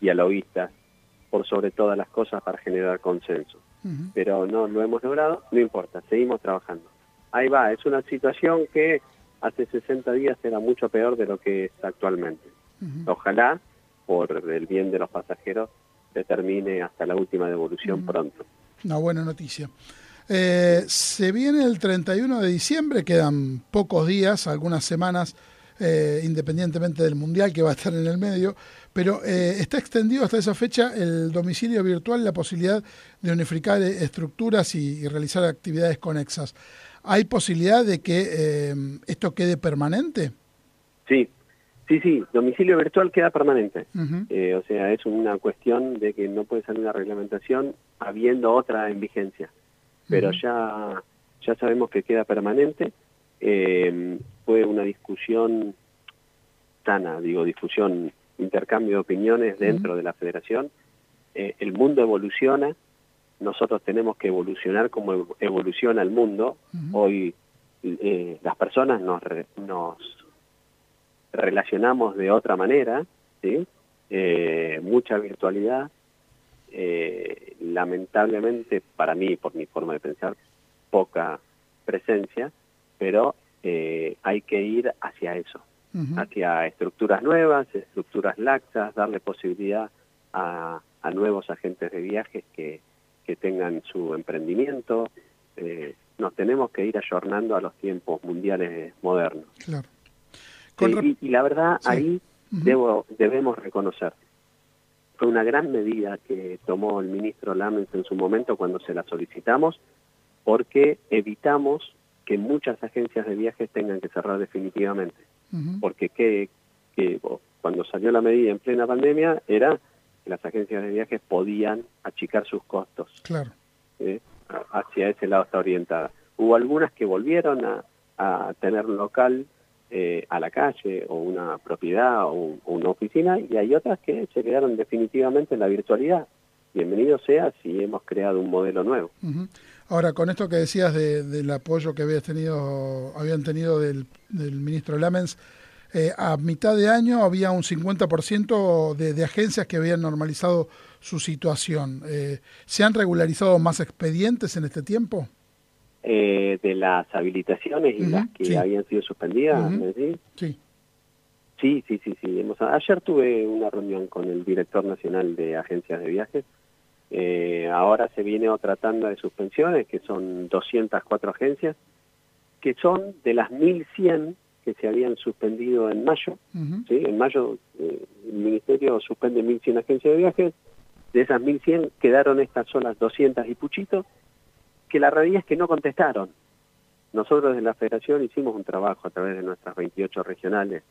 S17: dialoguistas por sobre todas las cosas para generar consenso. Pero no lo hemos logrado, no importa, seguimos trabajando. Ahí va, es una situación que hace 60 días era mucho peor de lo que es actualmente. Ojalá por el bien de los pasajeros se termine hasta la última devolución pronto.
S5: Una buena noticia. Eh, se viene el 31 de diciembre, quedan pocos días, algunas semanas, eh, independientemente del Mundial que va a estar en el medio, pero eh, está extendido hasta esa fecha el domicilio virtual, la posibilidad de unificar estructuras y, y realizar actividades conexas. ¿Hay posibilidad de que esto quede permanente?
S17: Sí, Sí, sí, domicilio virtual queda permanente. Eh, o sea, es una cuestión de que no puede salir una reglamentación habiendo otra en vigencia. Pero ya, ya sabemos que queda permanente. Eh, fue una discusión sana, digo, discusión, intercambio de opiniones dentro de la federación. Eh, el mundo evoluciona, nosotros tenemos que evolucionar como evoluciona el mundo. Hoy las personas nos, nos relacionamos de otra manera, ¿sí? Eh, mucha virtualidad, eh, lamentablemente para mí, por mi forma de pensar, poca presencia, pero eh, hay que ir hacia eso, hacia estructuras nuevas, estructuras laxas, darle posibilidad a, a nuevos agentes de viajes que, que tengan su emprendimiento. nos tenemos que ir ayornando a los tiempos mundiales modernos.
S5: Claro.
S17: Eh, y, la verdad, ahí debo, debemos reconocer, fue una gran medida que tomó el ministro Lamens en su momento cuando se la solicitamos, porque evitamos que muchas agencias de viajes tengan que cerrar definitivamente. Porque que, que, cuando salió la medida en plena pandemia era que las agencias de viajes podían achicar sus costos.
S5: Claro.
S17: Hacia ese lado está orientada. Hubo algunas que volvieron a, a tener local eh, a la calle o una propiedad o, una oficina y hay otras que se quedaron definitivamente en la virtualidad. Bienvenido sea si hemos creado un modelo nuevo.
S5: Ahora, con esto que decías del apoyo que habías tenido, habían tenido del, ministro Lamens, eh, a mitad de año había un 50% de, de agencias que habían normalizado su situación. Eh, ¿Se han regularizado más expedientes en este tiempo?
S17: Eh, de las habilitaciones y las que habían sido suspendidas.
S5: Sí.
S17: Sí, sí, sí, sí. Hemos, ayer tuve una reunión con el director nacional de agencias de viajes. Eh, ahora se viene otra tanda de suspensiones, que son 204 agencias, que son de las 1.100 que se habían suspendido en mayo. ¿sí? En mayo eh, el Ministerio suspende 1.100 agencias de viajes. De esas 1.100 quedaron estas solas 200 y puchitos que la realidad es que no contestaron. Nosotros en la federación hicimos un trabajo a través de nuestras 28 regionales,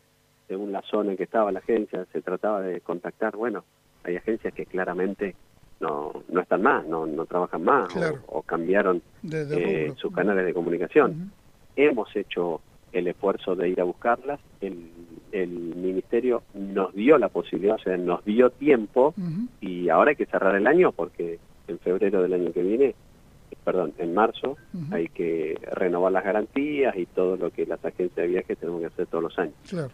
S17: según la zona en que estaba la agencia, se trataba de contactar, bueno, hay agencias que claramente no, no están más, no, no trabajan más o, cambiaron eh, sus canales de comunicación. Hemos hecho el esfuerzo de ir a buscarlas, el el ministerio nos dio la posibilidad, o sea, nos dio tiempo y ahora hay que cerrar el año porque en febrero del año que viene, perdón, en marzo, hay que renovar las garantías y todo lo que las agencias de viajes tenemos que hacer todos los años.
S5: Claro.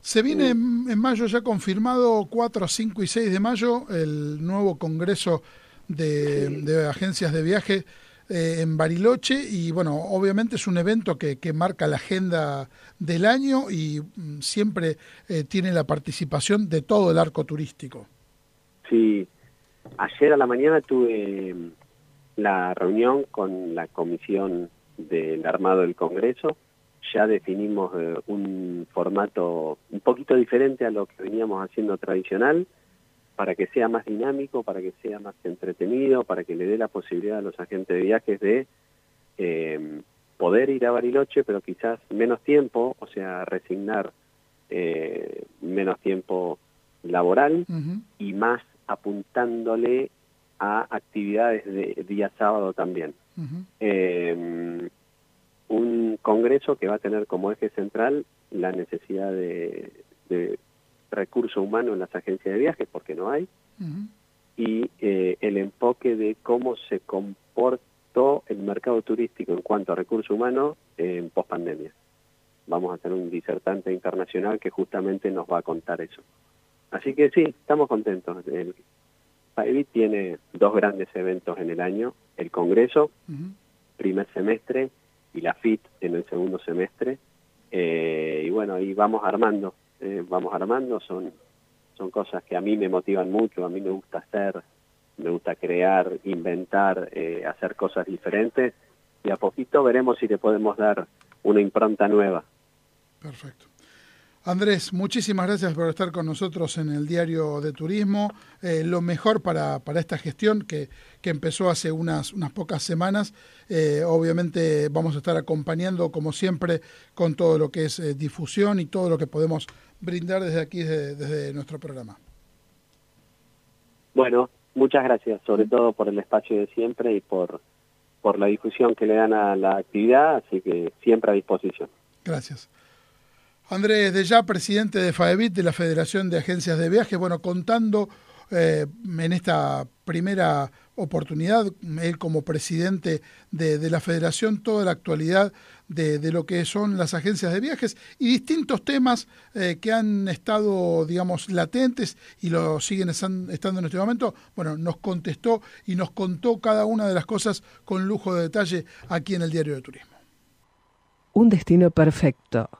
S5: Se viene en, mayo ya confirmado 4, 5 y 6 de mayo el nuevo Congreso de, de Agencias de Viaje eh, en Bariloche y bueno, obviamente es un evento que, que marca la agenda del año y mm, siempre eh, tiene la participación de todo el arco turístico.
S17: Sí, ayer a la mañana tuve mm, la reunión con la comisión del armado del Congreso, ya definimos eh, un formato un poquito diferente a lo que veníamos haciendo tradicional, para que sea más dinámico, para que sea más entretenido, para que le dé la posibilidad a los agentes de viajes de eh, poder ir a Bariloche, pero quizás menos tiempo, o sea, resignar eh, menos tiempo laboral y más apuntándole a actividades de día sábado también. Eh, un congreso que va a tener como eje central la necesidad de recurso humano en las agencias de viajes, porque no hay, y eh, el enfoque de cómo se comportó el mercado turístico en cuanto a recurso humano en pospandemia. Vamos a tener un disertante internacional que justamente nos va a contar eso. Así que sí, estamos contentos. El PAEBIT tiene dos grandes eventos en el año, el Congreso, primer semestre, y la FIT en el segundo semestre. Eh, y bueno, ahí vamos armando eh, vamos armando, son, son cosas que a mí me motivan mucho, a mí me gusta hacer, me gusta crear, inventar, eh, hacer cosas diferentes y a poquito veremos si le podemos dar una impronta nueva.
S5: Perfecto. Andrés, muchísimas gracias por estar con nosotros en el Diario de Turismo. Eh, lo mejor para, para esta gestión que, que, empezó hace unas, unas pocas semanas. Eh, obviamente vamos a estar acompañando, como siempre, con todo lo que es eh, difusión y todo lo que podemos brindar desde aquí, desde, desde nuestro programa.
S17: Bueno, muchas gracias, sobre todo por el espacio de siempre y por, por la difusión que le dan a la actividad, así que siempre a disposición.
S5: Gracias. Andrés de ya, presidente de FAEBIT, de la Federación de Agencias de Viajes, bueno, contando eh, en esta primera oportunidad, él como presidente de, la federación, toda la actualidad de, lo que son las agencias de viajes y distintos temas eh, que han estado, digamos, latentes y lo siguen estando en este momento. Bueno, nos contestó y nos contó cada una de las cosas con lujo de detalle aquí en el Diario de Turismo.
S14: Un destino perfecto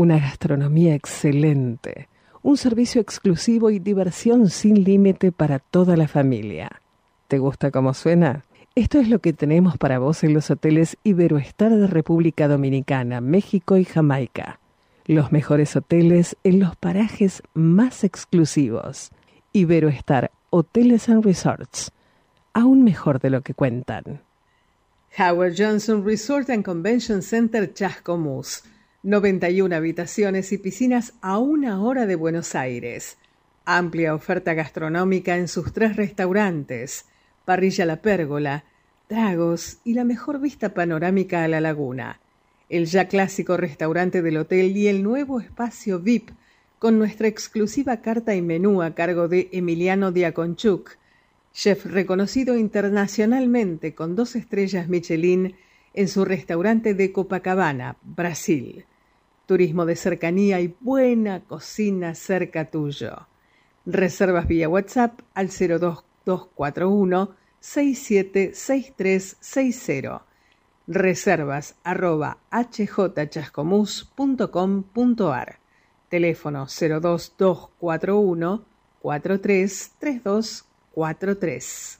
S14: una gastronomía excelente, un servicio exclusivo y diversión sin límite para toda la familia. ¿Te gusta cómo suena? Esto es lo que tenemos para vos en los hoteles Iberoestar de República Dominicana, México y Jamaica. Los mejores hoteles en los parajes más exclusivos. Iberoestar Hoteles and Resorts. Aún mejor de lo que cuentan.
S4: Howard Johnson Resort and Convention Center Chascomús 91 habitaciones y piscinas a una hora de Buenos Aires. Amplia oferta gastronómica en sus tres restaurantes, Parrilla La Pérgola, tragos y la mejor vista panorámica a la laguna. El ya clásico restaurante del hotel y el nuevo espacio VIP con nuestra exclusiva carta y menú a cargo de Emiliano Diaconchuk, chef reconocido internacionalmente con dos estrellas Michelin en su restaurante de Copacabana, Brasil turismo de cercanía y buena cocina cerca tuyo. Reservas vía WhatsApp al 02241 676360. Reservas arroba hjchascomus.com.ar. Teléfono 02241 433243.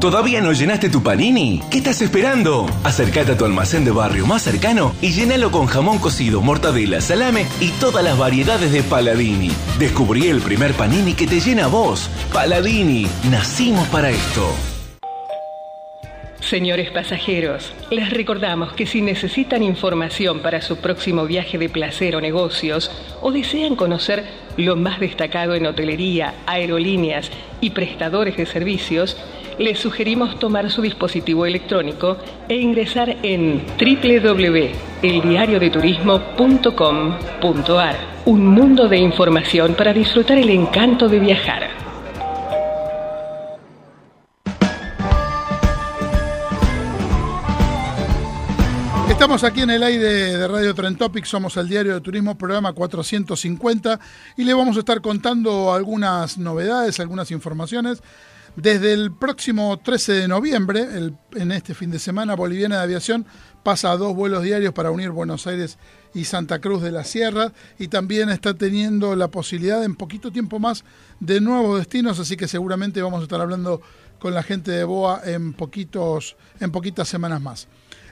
S18: ¿Todavía no llenaste tu panini? ¿Qué estás esperando? Acércate a tu almacén de barrio más cercano y llénalo con jamón cocido, mortadela, salame y todas las variedades de Paladini. Descubrí el primer panini que te llena a vos. Paladini, nacimos para esto.
S19: Señores pasajeros, les recordamos que si necesitan información para su próximo viaje de placer o negocios o desean conocer lo más destacado en hotelería, aerolíneas y prestadores de servicios, les sugerimos tomar su dispositivo electrónico e ingresar en www.eldiariodeturismo.com.ar. Un mundo de información para disfrutar el encanto de viajar.
S5: Estamos aquí en el aire de Radio Trend Topic, somos el diario de turismo, programa 450, y le vamos a estar contando algunas novedades, algunas informaciones. Desde el próximo 13 de noviembre, en este fin de semana, Boliviana de Aviación pasa a dos vuelos diarios para unir Buenos Aires y Santa Cruz de la Sierra y también está teniendo la posibilidad en poquito tiempo más de nuevos destinos, así que seguramente vamos a estar hablando con la gente de BOA en, poquitos, en poquitas semanas más.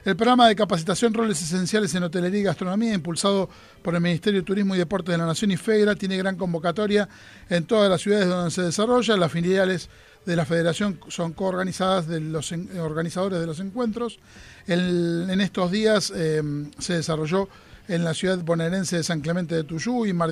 S5: El programa de capacitación Roles Esenciales en Hotelería y Gastronomía, impulsado por el Ministerio de Turismo y Deportes de la Nación y FEGRA, tiene gran convocatoria en todas las ciudades donde se desarrolla. Las filiales de la Federación son coorganizadas de los organizadores de los encuentros. en estos días em, se desarrolló en la ciudad bonaerense de San Clemente de Tuyú y Mar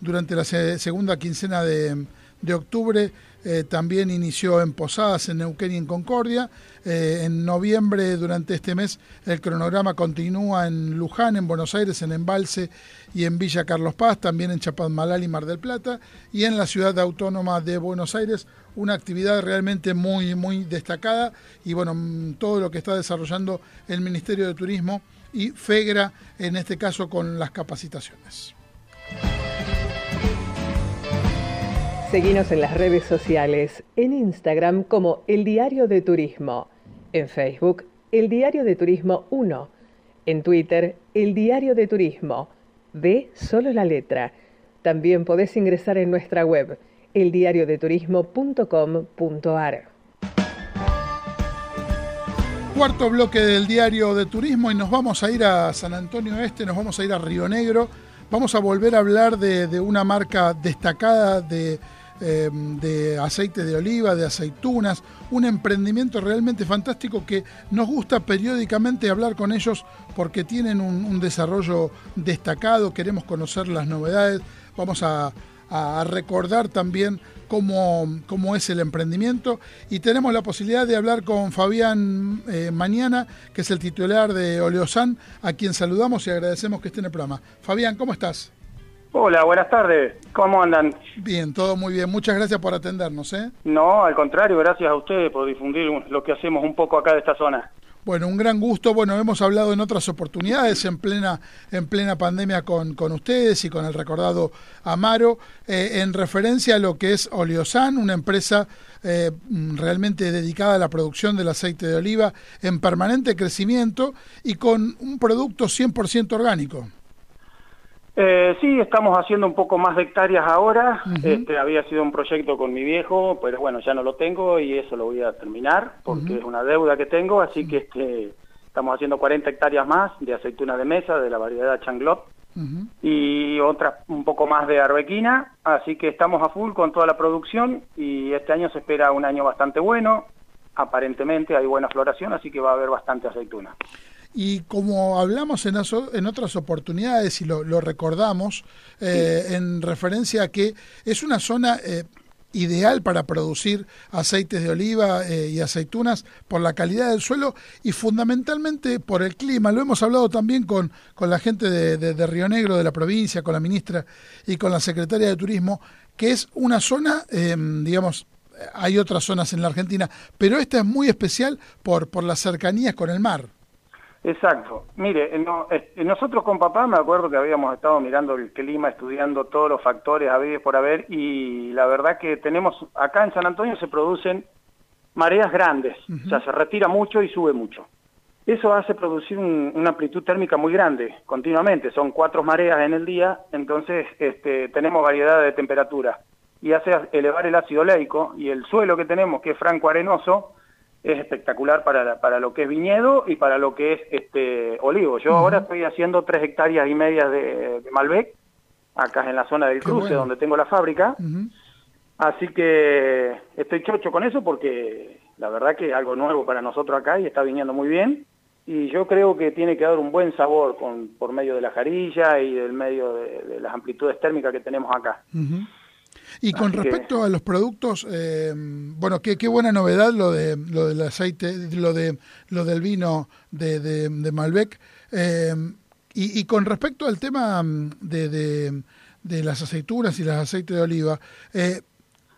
S5: durante la segunda quincena de octubre eh, también inició en Posadas, en Neuquén y en Concordia. Eh, en noviembre, durante este mes, el cronograma continúa en Luján, en Buenos Aires, en Embalse y en Villa Carlos Paz, también en Chapadmalal y Mar del Plata, y en la ciudad autónoma de Buenos Aires, una actividad realmente muy, muy destacada y bueno, mm, todo lo que está desarrollando el Ministerio de Turismo y FEGRA, en este caso con las capacitaciones.
S6: Seguinos en las redes sociales, en Instagram como El Diario de Turismo, en Facebook El Diario de Turismo 1, en Twitter El Diario de Turismo, de solo la letra. También podés ingresar en nuestra web eldiariodeturismo.com.ar.
S5: Cuarto bloque del Diario de Turismo y nos vamos a ir a San Antonio Este, nos vamos a ir a Río Negro. Vamos a volver a hablar de, de una marca destacada de Em, de aceite de oliva, de aceitunas, un emprendimiento realmente fantástico que nos gusta periódicamente hablar con ellos porque tienen un, desarrollo destacado, queremos conocer las novedades, vamos a, recordar también cómo, cómo, es el emprendimiento y tenemos la posibilidad de hablar con Fabián eh, Mañana, que es el titular de Oleosan, a quien saludamos y agradecemos que esté en el programa. Fabián, ¿cómo estás?
S20: Hola, buenas tardes. ¿Cómo andan?
S5: Bien, todo muy bien. Muchas gracias por atendernos. ¿eh?
S20: No, al contrario, gracias a ustedes por difundir lo que hacemos un poco acá de esta zona.
S5: Bueno, un gran gusto. Bueno, hemos hablado en otras oportunidades en plena, en plena pandemia con, con ustedes y con el recordado Amaro, eh, en referencia a lo que es Oleosan, una empresa eh, realmente dedicada a la producción del aceite de oliva en permanente crecimiento y con un producto 100% orgánico.
S20: Eh, sí, estamos haciendo un poco más de hectáreas ahora. este, había sido un proyecto con mi viejo, pero bueno, ya no lo tengo y eso lo voy a terminar porque es una deuda que tengo, así que este, estamos haciendo 40 hectáreas más de aceituna de mesa de la variedad Changlot y otras un poco más de arbequina, así que estamos a full con toda la producción y este año se espera un año bastante bueno. Aparentemente hay buena floración, así que va a haber bastante aceituna.
S5: Y como hablamos en, en otras oportunidades y lo, recordamos, eh, en referencia a que es una zona eh, ideal para producir aceites de oliva eh, y aceitunas por la calidad del suelo y fundamentalmente por el clima. Lo hemos hablado también con, con la gente de, de, Río Negro, de la provincia, con la ministra y con la secretaria de Turismo, que es una zona, digamos, hay otras zonas en la Argentina, pero esta es muy especial por, por las cercanías con el mar.
S20: Exacto. Mire, nosotros con papá me acuerdo que habíamos estado mirando el clima, estudiando todos los factores a ver por haber y la verdad que tenemos, acá en San Antonio se producen mareas grandes, o sea, se retira mucho y sube mucho. Eso hace producir una amplitud térmica muy grande, continuamente, son cuatro mareas en el día, entonces este, tenemos variedad de temperatura y hace elevar el ácido leico y el suelo que tenemos, que es franco arenoso, es espectacular para, para lo que es viñedo y para lo que es este olivo. Yo ahora estoy haciendo tres hectáreas y media de, Malbec, acá en la zona del cruce donde tengo la fábrica. Así que estoy chocho con eso porque la verdad que es algo nuevo para nosotros acá y está viniendo muy bien. Y yo creo que tiene que dar un buen sabor con, por medio de la jarilla y del medio de, las amplitudes térmicas que tenemos acá.
S5: Y con respecto a los productos, eh, bueno, qué, qué buena novedad lo de lo del aceite, lo de lo del vino de, de, Malbec. Eh, y, y, con respecto al tema mm, de, de, de, las aceitunas y las aceites de oliva, eh,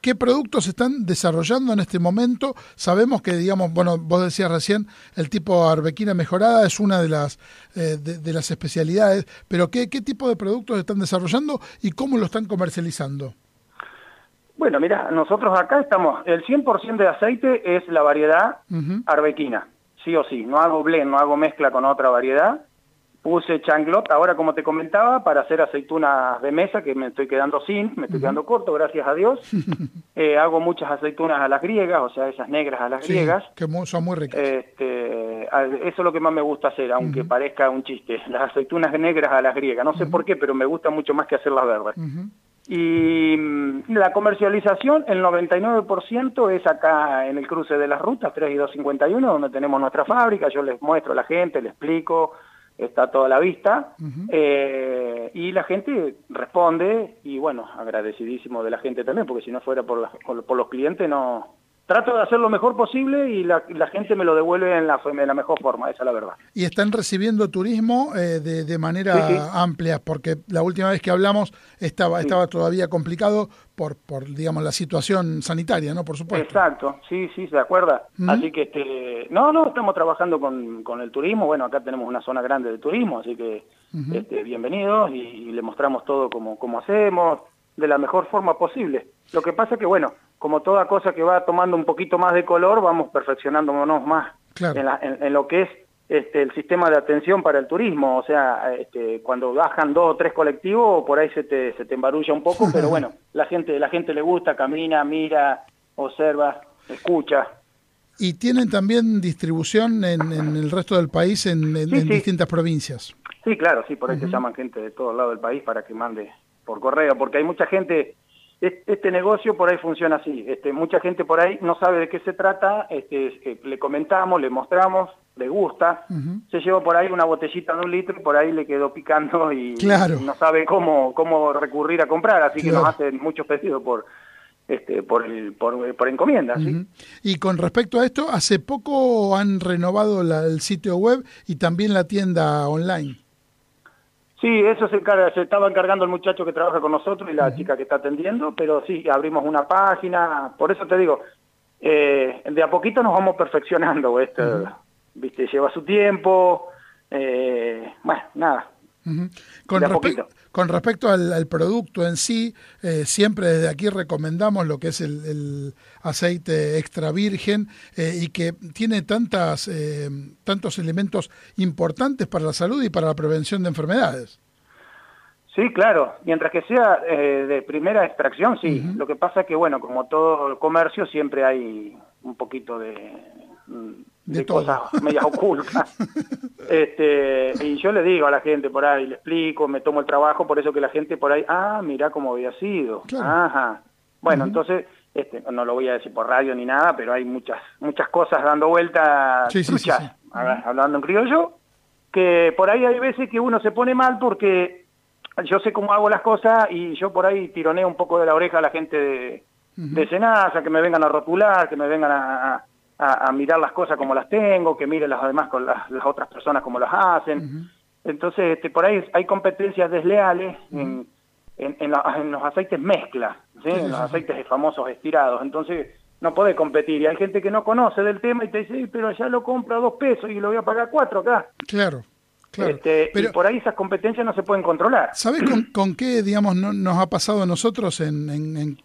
S5: ¿Qué productos están desarrollando en este momento? Sabemos que, digamos, bueno, vos decías recién, el tipo arbequina mejorada es una de las, eh, de, las especialidades, pero ¿qué, ¿qué tipo de productos están desarrollando y cómo lo están comercializando?
S20: Bueno, mira, nosotros acá estamos, el 100% de aceite es la variedad arbequina, sí o sí, no hago blend, no hago mezcla con otra variedad, Puse changlot, ahora como te comentaba, para hacer aceitunas de mesa, que me estoy quedando sin, me estoy quedando corto, gracias a Dios. [LAUGHS] Eh, hago muchas aceitunas a las griegas, o sea, esas negras a las griegas.
S5: que son muy ricas.
S20: Este, eso es lo que más me gusta hacer, aunque parezca un chiste. [LAUGHS] Las aceitunas negras a las griegas, no sé por qué, pero me gusta mucho más que hacerlas verdes. Y mm, la comercialización, el 99% es acá en el cruce de las rutas 3 y 251, donde tenemos nuestra fábrica, yo les muestro a la gente, les explico, está toda la vista, eh, y la gente responde, y bueno, agradecidísimo de la gente también, porque si no fuera por, por los clientes no, trato de hacer lo mejor posible y la, gente me lo devuelve en la, en la mejor forma, esa es la verdad.
S5: Y están recibiendo turismo eh, de, de, manera amplia, porque la última vez que hablamos estaba, estaba todavía complicado por, por, digamos, la situación sanitaria, ¿no? Por supuesto.
S20: Exacto, sí, sí, se acuerda. Así que, este, no, no, estamos trabajando con, con el turismo, bueno, acá tenemos una zona grande de turismo, así que este, bienvenidos y, le mostramos todo como, como hacemos, de la mejor forma posible. Lo que pasa que, bueno, como toda cosa que va tomando un poquito más de color, vamos perfeccionándonos más en, lo que es este, el sistema de atención para el turismo. O sea, este, cuando bajan dos o tres colectivos, por ahí se te, se te embarulla un poco, pero [LAUGHS] bueno, la gente, la gente le gusta, camina, mira, observa, escucha.
S5: Y tienen también distribución en, el resto del país, en, distintas provincias.
S20: Sí, claro, sí, por ahí se llaman gente de todos lados del país para que mande por correo, porque hay mucha gente este negocio por ahí funciona así. Este, mucha gente por ahí no sabe de qué se trata, este, le comentamos, le mostramos, le gusta, se lleva por ahí una botellita de un litro y por ahí le quedó picando y, no sabe cómo, cómo recurrir a comprar, así que nos hacen muchos pedidos por, este, por, el, por, encomienda.
S5: Y con respecto a esto, hace poco han renovado el sitio web y también la tienda online.
S20: Sí, eso se, encarga, se estaba encargando el muchacho que trabaja con nosotros y la chica que está atendiendo, pero sí, abrimos una página, por eso te digo, eh, de a poquito nos vamos perfeccionando, [LAUGHS] esto, viste, lleva su tiempo, eh, bueno, nada,
S5: con, con, respecto al, producto en sí, eh, siempre desde aquí recomendamos lo que es el, aceite extra virgen eh, y que tiene tantas, eh, tantos elementos importantes para la salud y para la prevención de enfermedades.
S20: Sí, claro, mientras que sea de primera extracción, sí. Lo que pasa es que, bueno, como todo comercio, siempre hay un poquito de de, cosas medias ocultas. [LAUGHS] este, y yo le digo a la gente por ahí, le explico, me tomo el trabajo, por eso que la gente por ahí, ah, mira cómo había sido. Ajá. Bueno, entonces, este, no lo voy a decir por radio ni nada, pero hay muchas muchas cosas dando vueltas, hablando en criollo, que por ahí hay veces que uno se pone mal porque yo sé cómo hago las cosas y yo por ahí tironeo un poco de la oreja a la gente de, de Senasa, que me vengan a rotular, que me vengan a a, mirar las cosas como las tengo, que mire las demás con las, otras personas como las hacen. Entonces, este, por ahí hay competencias desleales en, en, los aceites mezcla, en los aceites famosos estirados. Entonces, no puede competir. Y hay gente que no conoce del tema y te dice, pero ya lo compro a dos pesos y lo voy a pagar cuatro acá.
S5: Claro.
S20: Este, pero, y por ahí esas competencias no se pueden controlar.
S5: ¿Sabes [CLEARS THROAT] con, qué, digamos, nos ha pasado a nosotros en,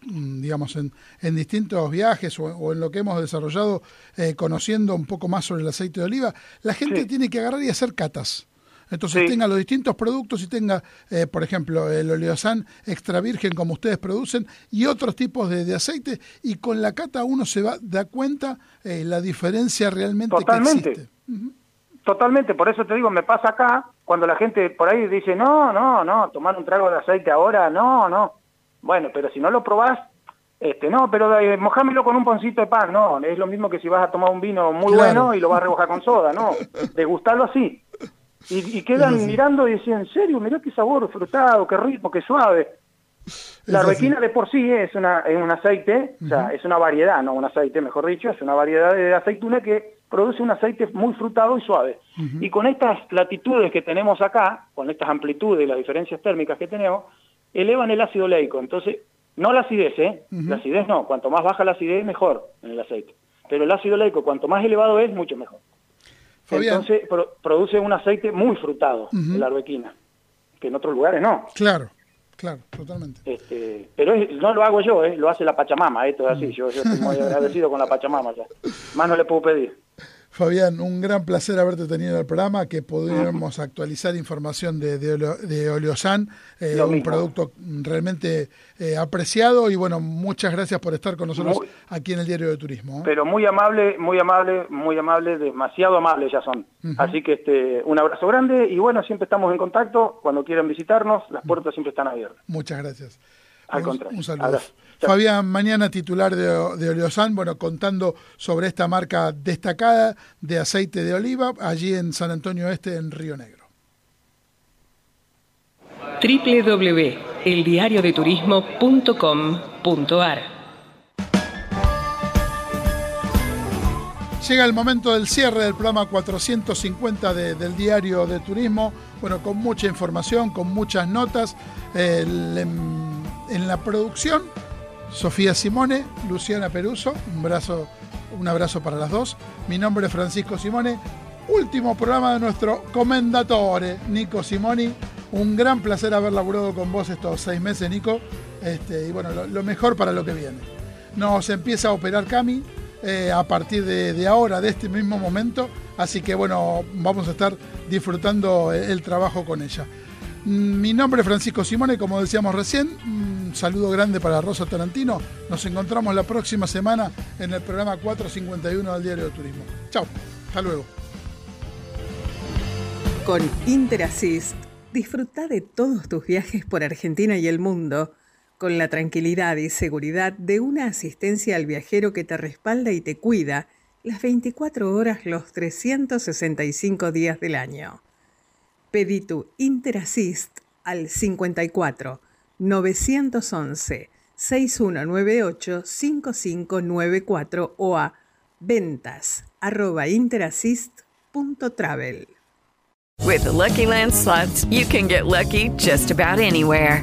S5: digamos, en, distintos viajes o, en lo que hemos desarrollado eh, conociendo un poco más sobre el aceite de oliva? La gente tiene que agarrar y hacer catas. Entonces tenga los distintos productos y tenga, eh, por ejemplo, el oleosan extra virgen como ustedes producen y otros tipos de, aceite y con la cata uno se va da cuenta eh, la diferencia realmente que existe.
S20: Totalmente, por eso te digo, me pasa acá, cuando la gente por ahí dice, no, no, no, tomar un trago de aceite ahora, no, no. Bueno, pero si no lo probás, este, no, pero eh, mojámelo con un poncito de pan, no, es lo mismo que si vas a tomar un vino muy bueno y lo vas a remojar con soda, no, degustarlo así. Y, y quedan mirando y decían, en serio, mirá qué sabor frutado, qué rico, qué suave. La arbequina de por sí es, una, es un aceite, o sea, es una variedad, no un aceite, mejor dicho, es una variedad de aceituna que produce un aceite muy frutado y suave. Y con estas latitudes que tenemos acá, con estas amplitudes y las diferencias térmicas que tenemos, elevan el ácido oleico. Entonces, no la acidez, ¿eh? La acidez no, cuanto más baja la acidez, mejor en el aceite. Pero el ácido oleico, cuanto más elevado es, mucho mejor. Entonces, produce un aceite muy frutado, la arbequina, que en otros lugares no.
S5: Claro. Claro, totalmente.
S20: Este, pero no lo hago yo, ¿eh? lo hace la Pachamama, esto es así, yo, yo estoy muy [LAUGHS] agradecido con la Pachamama ya. Más no le puedo pedir.
S5: Fabián, un gran placer haberte tenido en el programa, que pudiéramos actualizar información de, de, Oleosan, eh, un producto realmente eh, apreciado y bueno, muchas gracias por estar con nosotros aquí en el Diario de Turismo.
S20: ¿eh? Pero muy amable, muy amable, muy amable, demasiado amable ya son. Así que este, un abrazo grande y bueno, siempre estamos en contacto, cuando quieran visitarnos, las puertas siempre están abiertas.
S5: Muchas gracias.
S20: Al contrario.
S5: Un saludo. Fabián, mañana titular de, de Oleosan, bueno, contando sobre esta marca destacada de aceite de oliva allí en San Antonio Este, en Río Negro.
S19: www.eldiariodeturismo.com.ar
S5: Llega el momento del cierre del programa 450 del Diario de Turismo, bueno, con mucha información, con muchas notas. en la producción Sofía Simone, Luciana Peruso, un, brazo, un abrazo para las dos. Mi nombre es Francisco Simone. Último programa de nuestro comendatore, Nico Simoni. Un gran placer haber laburado con vos estos seis meses, Nico. Este, y bueno, lo, mejor para lo que viene. Nos empieza a operar Cami eh, a partir de, ahora, de este mismo momento. Así que bueno, vamos a estar disfrutando el trabajo con ella. Mi nombre es Francisco Simone, como decíamos recién, un saludo grande para Rosa Tarantino. Nos encontramos la próxima semana en el programa 451 del Diario de Turismo. Chao, hasta luego.
S4: Con Interassist, disfruta de todos tus viajes por Argentina y el mundo con la tranquilidad y seguridad de una asistencia al viajero que te respalda y te cuida las 24 horas los 365 días del año. Pedí tu Interassist al 54 911 6198 5594 o a ventas arroba interassist.travel.
S21: With Lucky Land slots, you can get lucky just about anywhere.